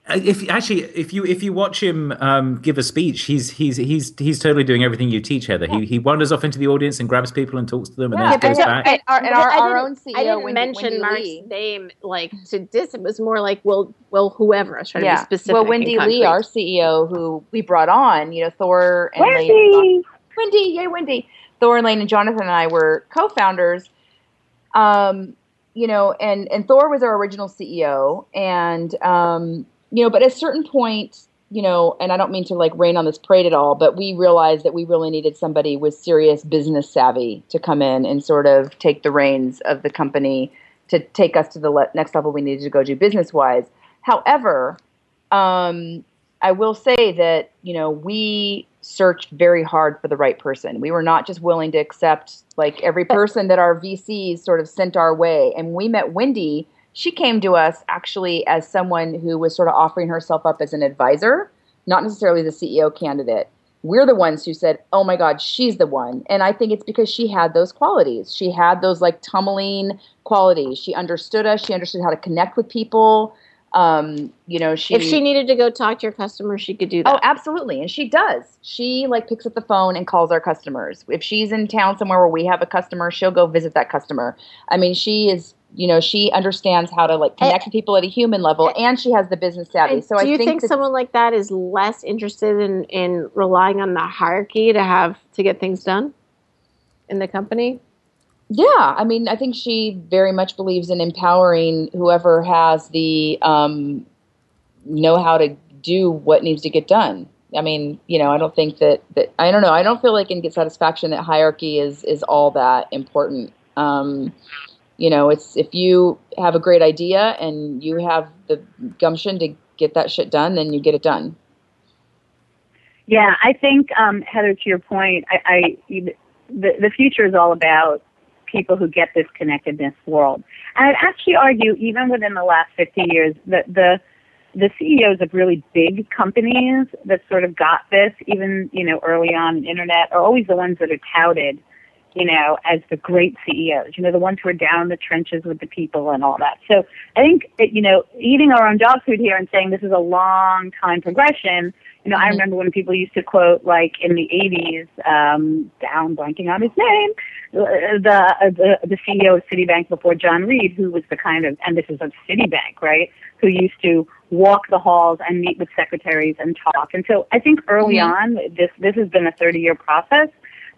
Uh, if actually, if you if you watch him um, give a speech, he's he's he's he's totally doing everything you teach, Heather. Yeah. He he wanders off into the audience and grabs people and talks to them, and yeah, then goes back. And our, and our, our own CEO, I didn't Wendy, mention Wendy Mark's Lea. name like to diss. It was more like, well, well, whoever. I was trying yeah. to be specific. Well, Wendy Lea, our CEO, who we brought on, you know, Thor and Wendy. Lane, Wendy, yay, Wendy. Thor and Lane and Jonathan and I were co-founders. Um, you know, and and Thor was our original CEO, and um you know, but at a certain point, you know, and I don't mean to like rain on this parade at all, but we realized that we really needed somebody with serious business savvy to come in and sort of take the reins of the company to take us to the le- next level we needed to go to business wise. However, um, I will say that you know we searched very hard for the right person. We were not just willing to accept like every person that our VCs sort of sent our way. And we met Wendy she came to us actually as someone who was sort of offering herself up as an advisor, not necessarily the CEO candidate. we're the ones who said, "Oh my God, she's the one." And I think it's because she had those qualities. She had those like tummeling qualities. She understood us. She understood how to connect with people. Um, you know, she if she needed to go talk to your customer, she could do that. Oh, absolutely, and she does. She like picks up the phone and calls our customers. If she's in town somewhere where we have a customer, she'll go visit that customer. I mean, she is you know she understands how to like connect with people at a human level and she has the business savvy. so do I you think, think that- someone like that is less interested in in relying on the hierarchy to have to get things done in the company? Yeah i mean i think she very much believes in empowering whoever has the um, know how to do what needs to get done. I mean you know i don't think that that i don't know. I don't feel like in get satisfaction that hierarchy is is all that important. Um, you know it's if you have a great idea and you have the gumption to get that shit done then you get it done. Yeah, I think um, Heather, to your point, I, I the the future is all about people who get this connectedness world, and I'd actually argue even within the last fifty years that the the CEOs of really big companies that sort of got this, even you know early on in internet, are always the ones that are touted, you know, as the great CEOs. You know, the ones who are down in the trenches with the people and all that. So I think it, you know, eating our own dog food here and saying this is a long time progression. You know, I Mhm. remember when people used to quote like in the '80s, um, down blanking on his name, uh, the, uh, the the CEO of Citibank before John Reed, who was the kind of, and this is of Citibank, right? Who used to walk the halls and meet with secretaries and talk. And so I think early Mhm. on, this this has been a 30 year process,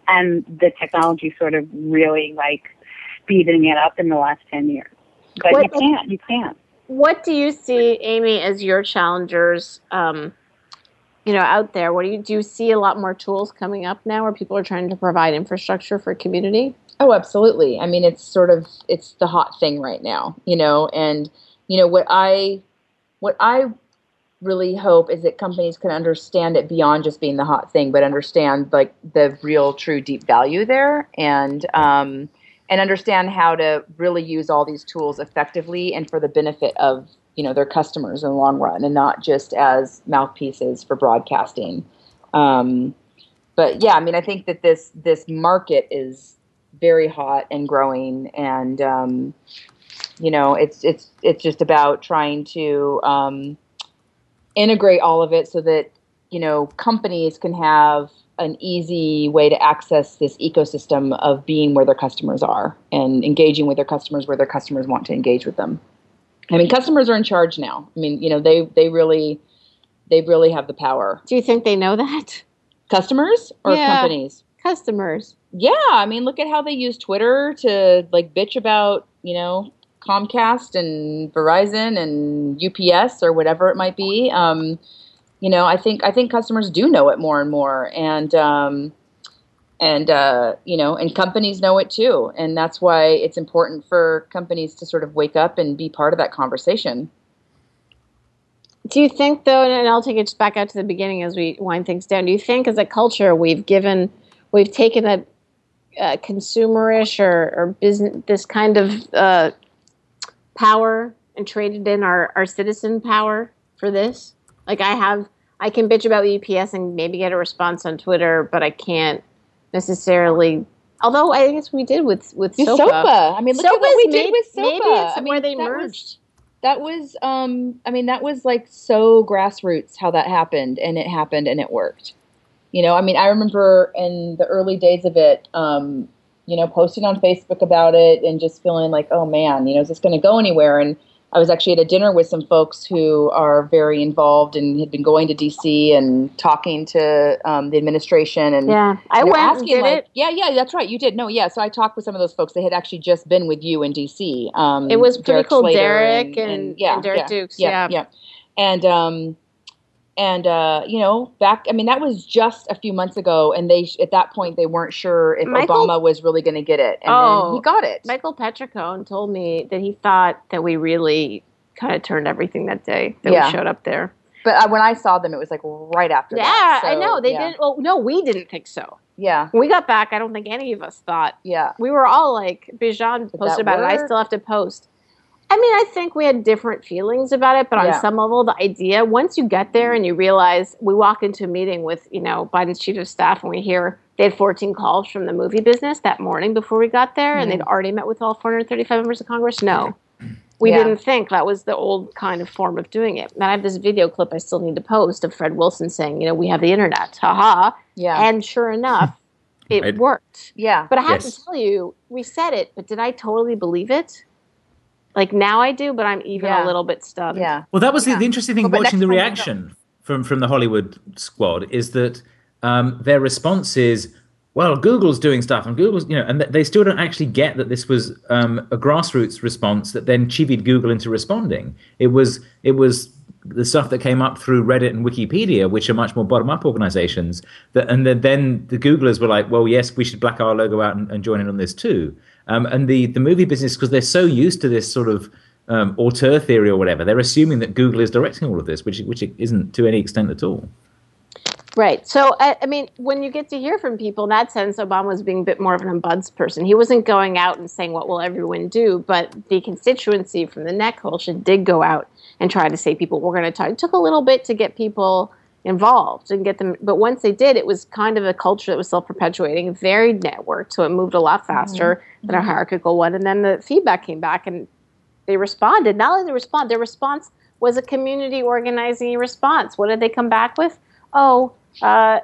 and the technology sort of really like speeding it up in the last 10 years. But you What- can't, you can't. what do you see amy as your challengers um, you know out there what do you do you see a lot more tools coming up now where people are trying to provide infrastructure for community Oh, absolutely. I mean, it's sort of it's the hot thing right now, you know. And you know what I what I really hope is that companies can understand it beyond just being the hot thing, but understand like the real, true, deep value there, and um, and understand how to really use all these tools effectively and for the benefit of you know their customers in the long run, and not just as mouthpieces for broadcasting. Um, but yeah, I mean, I think that this this market is very hot and growing, and um, you know, it's it's it's just about trying to um, integrate all of it so that you know companies can have an easy way to access this ecosystem of being where their customers are and engaging with their customers where their customers want to engage with them. I mean, customers are in charge now. I mean, you know, they they really they really have the power. do you think they know that Customers or Yeah. companies? customers Yeah, I mean, look at how they use Twitter to like bitch about, you know, Comcast and Verizon and UPS or whatever it might be. Um, you know, I think I think customers do know it more and more, and um, and uh, you know, and companies know it too, and that's why it's important for companies to sort of wake up and be part of that conversation. Do you think, though, and I'll take it back out to the beginning as we wind things down. Do you think, as a culture, we've given, we've taken a, consumerish or, or business, this kind of uh, power and traded in our, our citizen power for this? Like, I have, I can bitch about UPS and maybe get a response on Twitter, but I can't necessarily. Although I guess we did with with SOPA. SOPA. I mean, look at what we may- did with SOPA. Maybe it's I mean, where they that was- merged. that was um i mean that was like so grassroots how that happened and it happened and it worked you know i mean i remember in the early days of it um you know posting on facebook about it and just feeling like oh man you know is this going to go anywhere and i was actually at a dinner with some folks who are very involved and had been going to dc and talking to um, the administration and Yeah, I went and asking, like, it. Yeah, yeah, that's right. You did. No, yeah. So I talked with some of those folks. They had actually just been with you in DC. Um, It was pretty Derek cool. Slater Derek and- yeah, and Derek yeah, Dukes, Yeah, yeah. yeah. And um, and uh, you know, back. I mean, that was just a few months ago, and they at that point they weren't sure if Michael- Obama was really going to get it, and Oh, then he got it. Michael Petricone told me that he thought that we really kind of turned everything that day that Yeah. we showed up there. But uh, when I saw them, it was like right after. Yeah, that. I know they yeah. didn't. Well, no, we didn't think so. Yeah, When we got back, I don't think any of us thought. yeah. We were all like, Bijan posted about it. I still have to post. I mean, I think we had different feelings about it, but on Yeah. some level, the idea once you get there and you realize we walk into a meeting with you know Biden's chief of staff and we hear they had 14 calls from the movie business that morning before we got there, and hmm. they'd already met with all 435 members of Congress. No, we Yeah. didn't think that was the old kind of form of doing it. And I have this video clip I still need to post of Fred Wilson saying, you know, we have the internet, haha, Yeah. and sure enough, *laughs* it Right. worked. yeah. But I have Yes. to tell you, we said it, but did I totally believe it? Like now I do, but I'm even Yeah. a little bit stunned. Yeah. Well, that was Yeah. the, the interesting thing Well, watching the next time you reaction from from the Hollywood squad is that um, their response is, "Well, Google's doing stuff, and Google's you know," and th- they still don't actually get that this was um, a grassroots response that then chivied Google into responding. It was it was the stuff that came up through Reddit and Wikipedia, which are much more bottom up organizations. That and then, then the Googlers were like, "Well, yes, we should black our logo out and, and join in on this too." Um, and the the movie business because they're so used to this sort of um, auteur theory or whatever, they're assuming that Google is directing all of this, which which it isn't to any extent at all. Right. So, I, I mean, when you get to hear from people, in that sense, Obama was being a bit more of an ombuds person. He wasn't going out and saying, what will everyone do? But the constituency from the neck hole should did go out and try to say, people, we're going to talk. It took a little bit to get people involved and get them. But once they did, it was kind of a culture that was self perpetuating, very networked. So it moved a lot faster than a hierarchical one. And then the feedback came back and they responded. Not only they respond, their response was a community organizing response. What did they come back with? Oh, uh,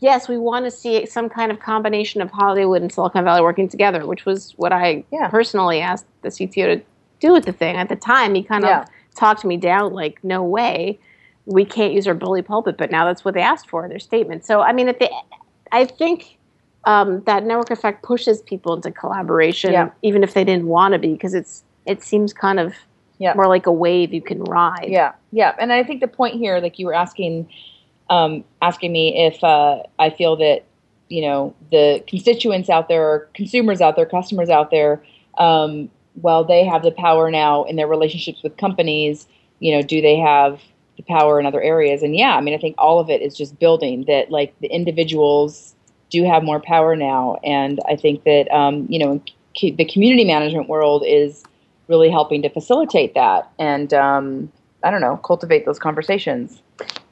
yes, we want to see some kind of combination of Hollywood and Silicon Valley working together, which was what I Yeah. personally asked the CTO to do with the thing. At the time, he kind Yeah. of talked me down, like, no way, we can't use our bully pulpit. But now that's what they asked for in their statement. So, I mean, at the, I think um, that network effect pushes people into collaboration, Yeah. even if they didn't want to be, because it's it seems kind of Yeah. more like a wave you can ride. Yeah, yeah, and I think the point here, like you were asking, um, asking me if uh, I feel that you know the constituents out there, or consumers out there, customers out there, um, while they have the power now in their relationships with companies, you know, do they have the power in other areas? And yeah, I mean, I think all of it is just building that, like the individuals do have more power now, and I think that um, you know, c- the community management world is really helping to facilitate that and um, I don't know, cultivate those conversations.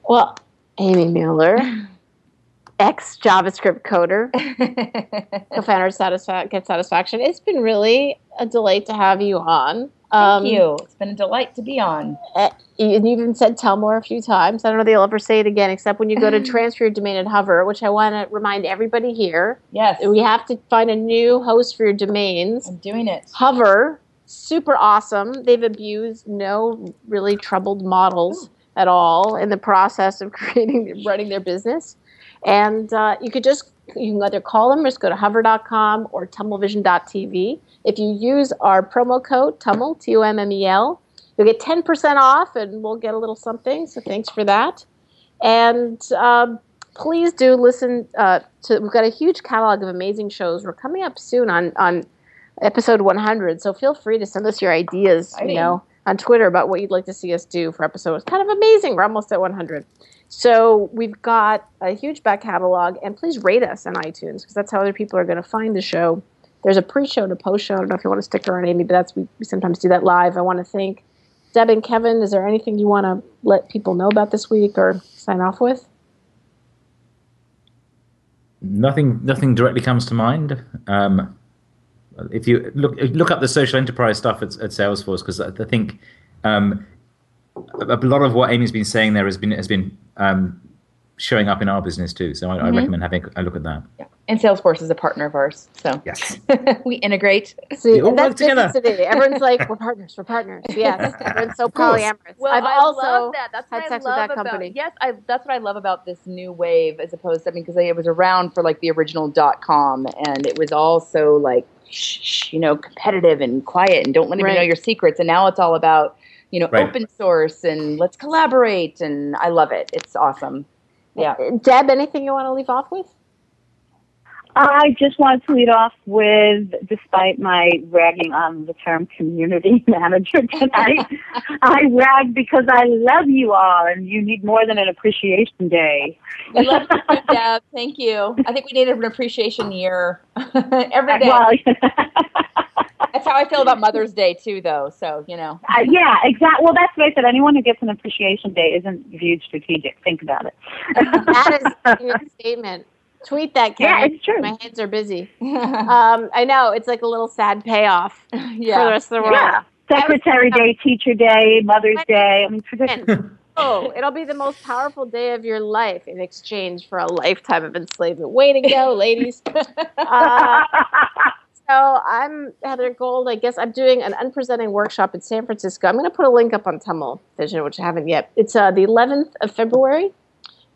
Well, Amy Muller, *laughs* ex JavaScript coder, *laughs* co-founder of Satisfa- Get Satisfaction. It's been really a delight to have you on. Um, Thank you. It's been a delight to be on. uh, You you even said tummler a few times. I don't know if you'll ever say it again, except when you go to *laughs* transfer your domain at Hover, which I want to remind everybody here. Yes, We have to find a new host for your domains. I'm doing it. Hover, super awesome. They've abused no really troubled models at all in the process of *laughs* creating, running their business. And uh, you could just, you can either call them or just go to hover.com or tummelvision.tv. If you use our promo code TUMMEL, T O M M E L, you'll get 10% off and we'll get a little something. So thanks for that. And um, please do listen uh, to, we've got a huge catalog of amazing shows. We're coming up soon on, on episode 100. So feel free to send us your ideas, you know, on Twitter about what you'd like to see us do for episodes. Kind of amazing. We're almost at 100. So we've got a huge back catalog, and please rate us on iTunes because that's how other people are going to find the show. There's a pre-show and a post-show. I don't know if you want to stick around, Amy, but that's we, we sometimes do that live. I want to thank Deb and Kevin. Is there anything you want to let people know about this week or sign off with? Nothing, nothing directly comes to mind. Um, if you look look up the social enterprise stuff at, at Salesforce, because I, think um, a, a lot of what Amy's been saying there has been has been um, showing up in our business too. So I, I recommend having a look at that. Yeah. And Salesforce is a partner of ours, so Yes. *laughs* we integrate. See, You all that's work together. today. Everyone's like, *laughs* we're partners, we're partners. Yes, everyone's so course. polyamorous. Well, I've I also love that. That's had what sex I with love that about, company. Yes, I, that's what I love about this new wave, as opposed to I mean, because it was around for like the original dot com, and it was all so like, shh, shh, you know, competitive and quiet, and don't let anyone Right. know your secrets. And now it's all about you know Right. open source and let's collaborate, and I love it. It's awesome. Yeah. Uh, Deb, anything you want to leave off with? I just wanted to lead off with, despite my ragging on the term community *laughs* manager tonight, *laughs* I rag because I love you all and you need more than an appreciation day. We love you, Deb. Thank you. I think we need an appreciation year *laughs* every uh, day. Well, That's how I feel about Mother's Day too, though. So you know. Uh, yeah, exactly. Well, that's what I said. Anyone who gets an appreciation day isn't viewed strategic. Think about it. *laughs* that is a *laughs* good statement. Tweet that, Karen. Yeah, it's true. My hands are busy. *laughs* Um, I know it's like a little sad payoff yeah. for the rest of the world. Yeah. Secretary Day, Teacher Day, Mother's Day. I mean, traditions. Oh, it'll be the most powerful day of your life in exchange for a lifetime of enslavement. Way to go, ladies. Uh, so I'm Heather Gold. I guess I'm doing an unpresenting workshop in San Francisco. I'm going to put a link up on Tummel Vision, which I haven't yet. It's uh, the 11th of February.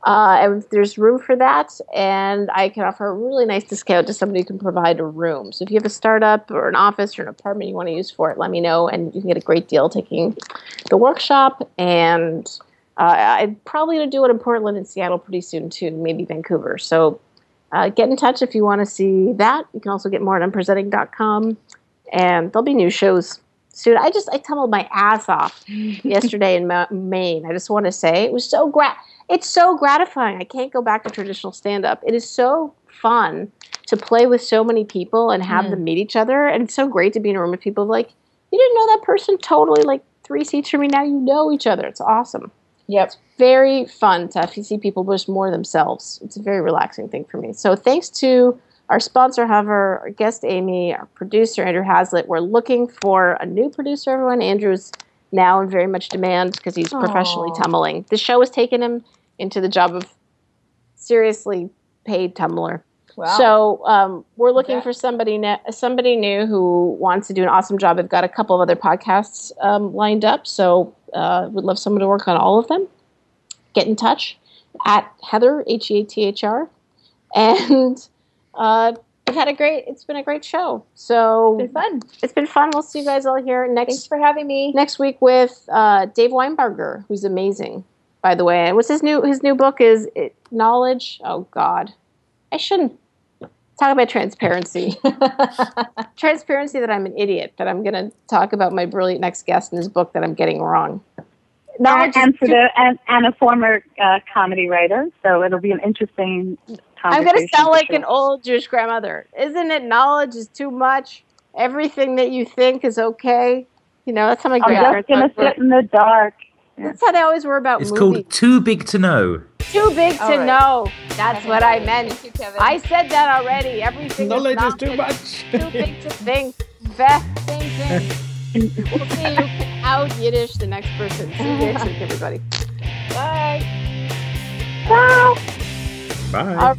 Uh, and there's room for that, and I can offer a really nice discount to somebody who can provide a room. So if you have a startup or an office or an apartment you want to use for it, let me know, and you can get a great deal taking the workshop. And uh, I'm probably going to do it in Portland and Seattle pretty soon too, maybe Vancouver. So uh, get in touch if you want to see that. You can also get more at unpresenting.com, and there'll be new shows soon. I just I tummled my ass off *laughs* yesterday in Ma- Maine. I just want to say it was so grat. It's so gratifying. I can't go back to traditional stand up. It is so fun to play with so many people and have Mm. them meet each other, and it's so great to be in a room with people like you didn't know that person totally like three seats from me. Now you know each other. It's awesome Yep. very fun to see people just more themselves. It's a very relaxing thing for me. So thanks to our sponsor Hover, our guest Amy, our producer Andrew Hazlitt. We're looking for a new producer. Everyone, Andrew's now in very much demand because he's professionally Aw. tummeling. The show has taken him into the job of seriously paid tummler. Wow. So um, we're looking Okay. for somebody ne- somebody new who wants to do an awesome job. I've got a couple of other podcasts um, lined up, so uh, would love someone to work on all of them. Get in touch at Heather H E A T H R, and uh, we've had a great. It's been a great show. So It's been fun. it's been fun. We'll see you guys all here next. Thanks for having me. next week with uh, Dave Weinberger, who's amazing, by the way. And what's his new his new book is it, Knowledge. Oh God, I shouldn't talk about transparency. *laughs* transparency that I'm an idiot. That I'm going to talk about my brilliant next guest in his book that I'm getting wrong. Knowledge and for the and, and a former uh, comedy writer, so it'll be an interesting I'm going to sound like sure. an old Jewish grandmother. Isn't it knowledge is too much? Everything that you think is okay. You know, that's how my I'm grandparents just gonna sit in the dark. That's how they always were about It's movies. called Too Big to Know. Too big to All right. know. That's what I meant. Thank you, Kevin. I said that already. Everything Knowledge is is too much. Too big to think. Feh, same thing. *laughs* we'll see who can out Yiddish the next person. See you next week, everybody. Bye. Wow. Bye. All-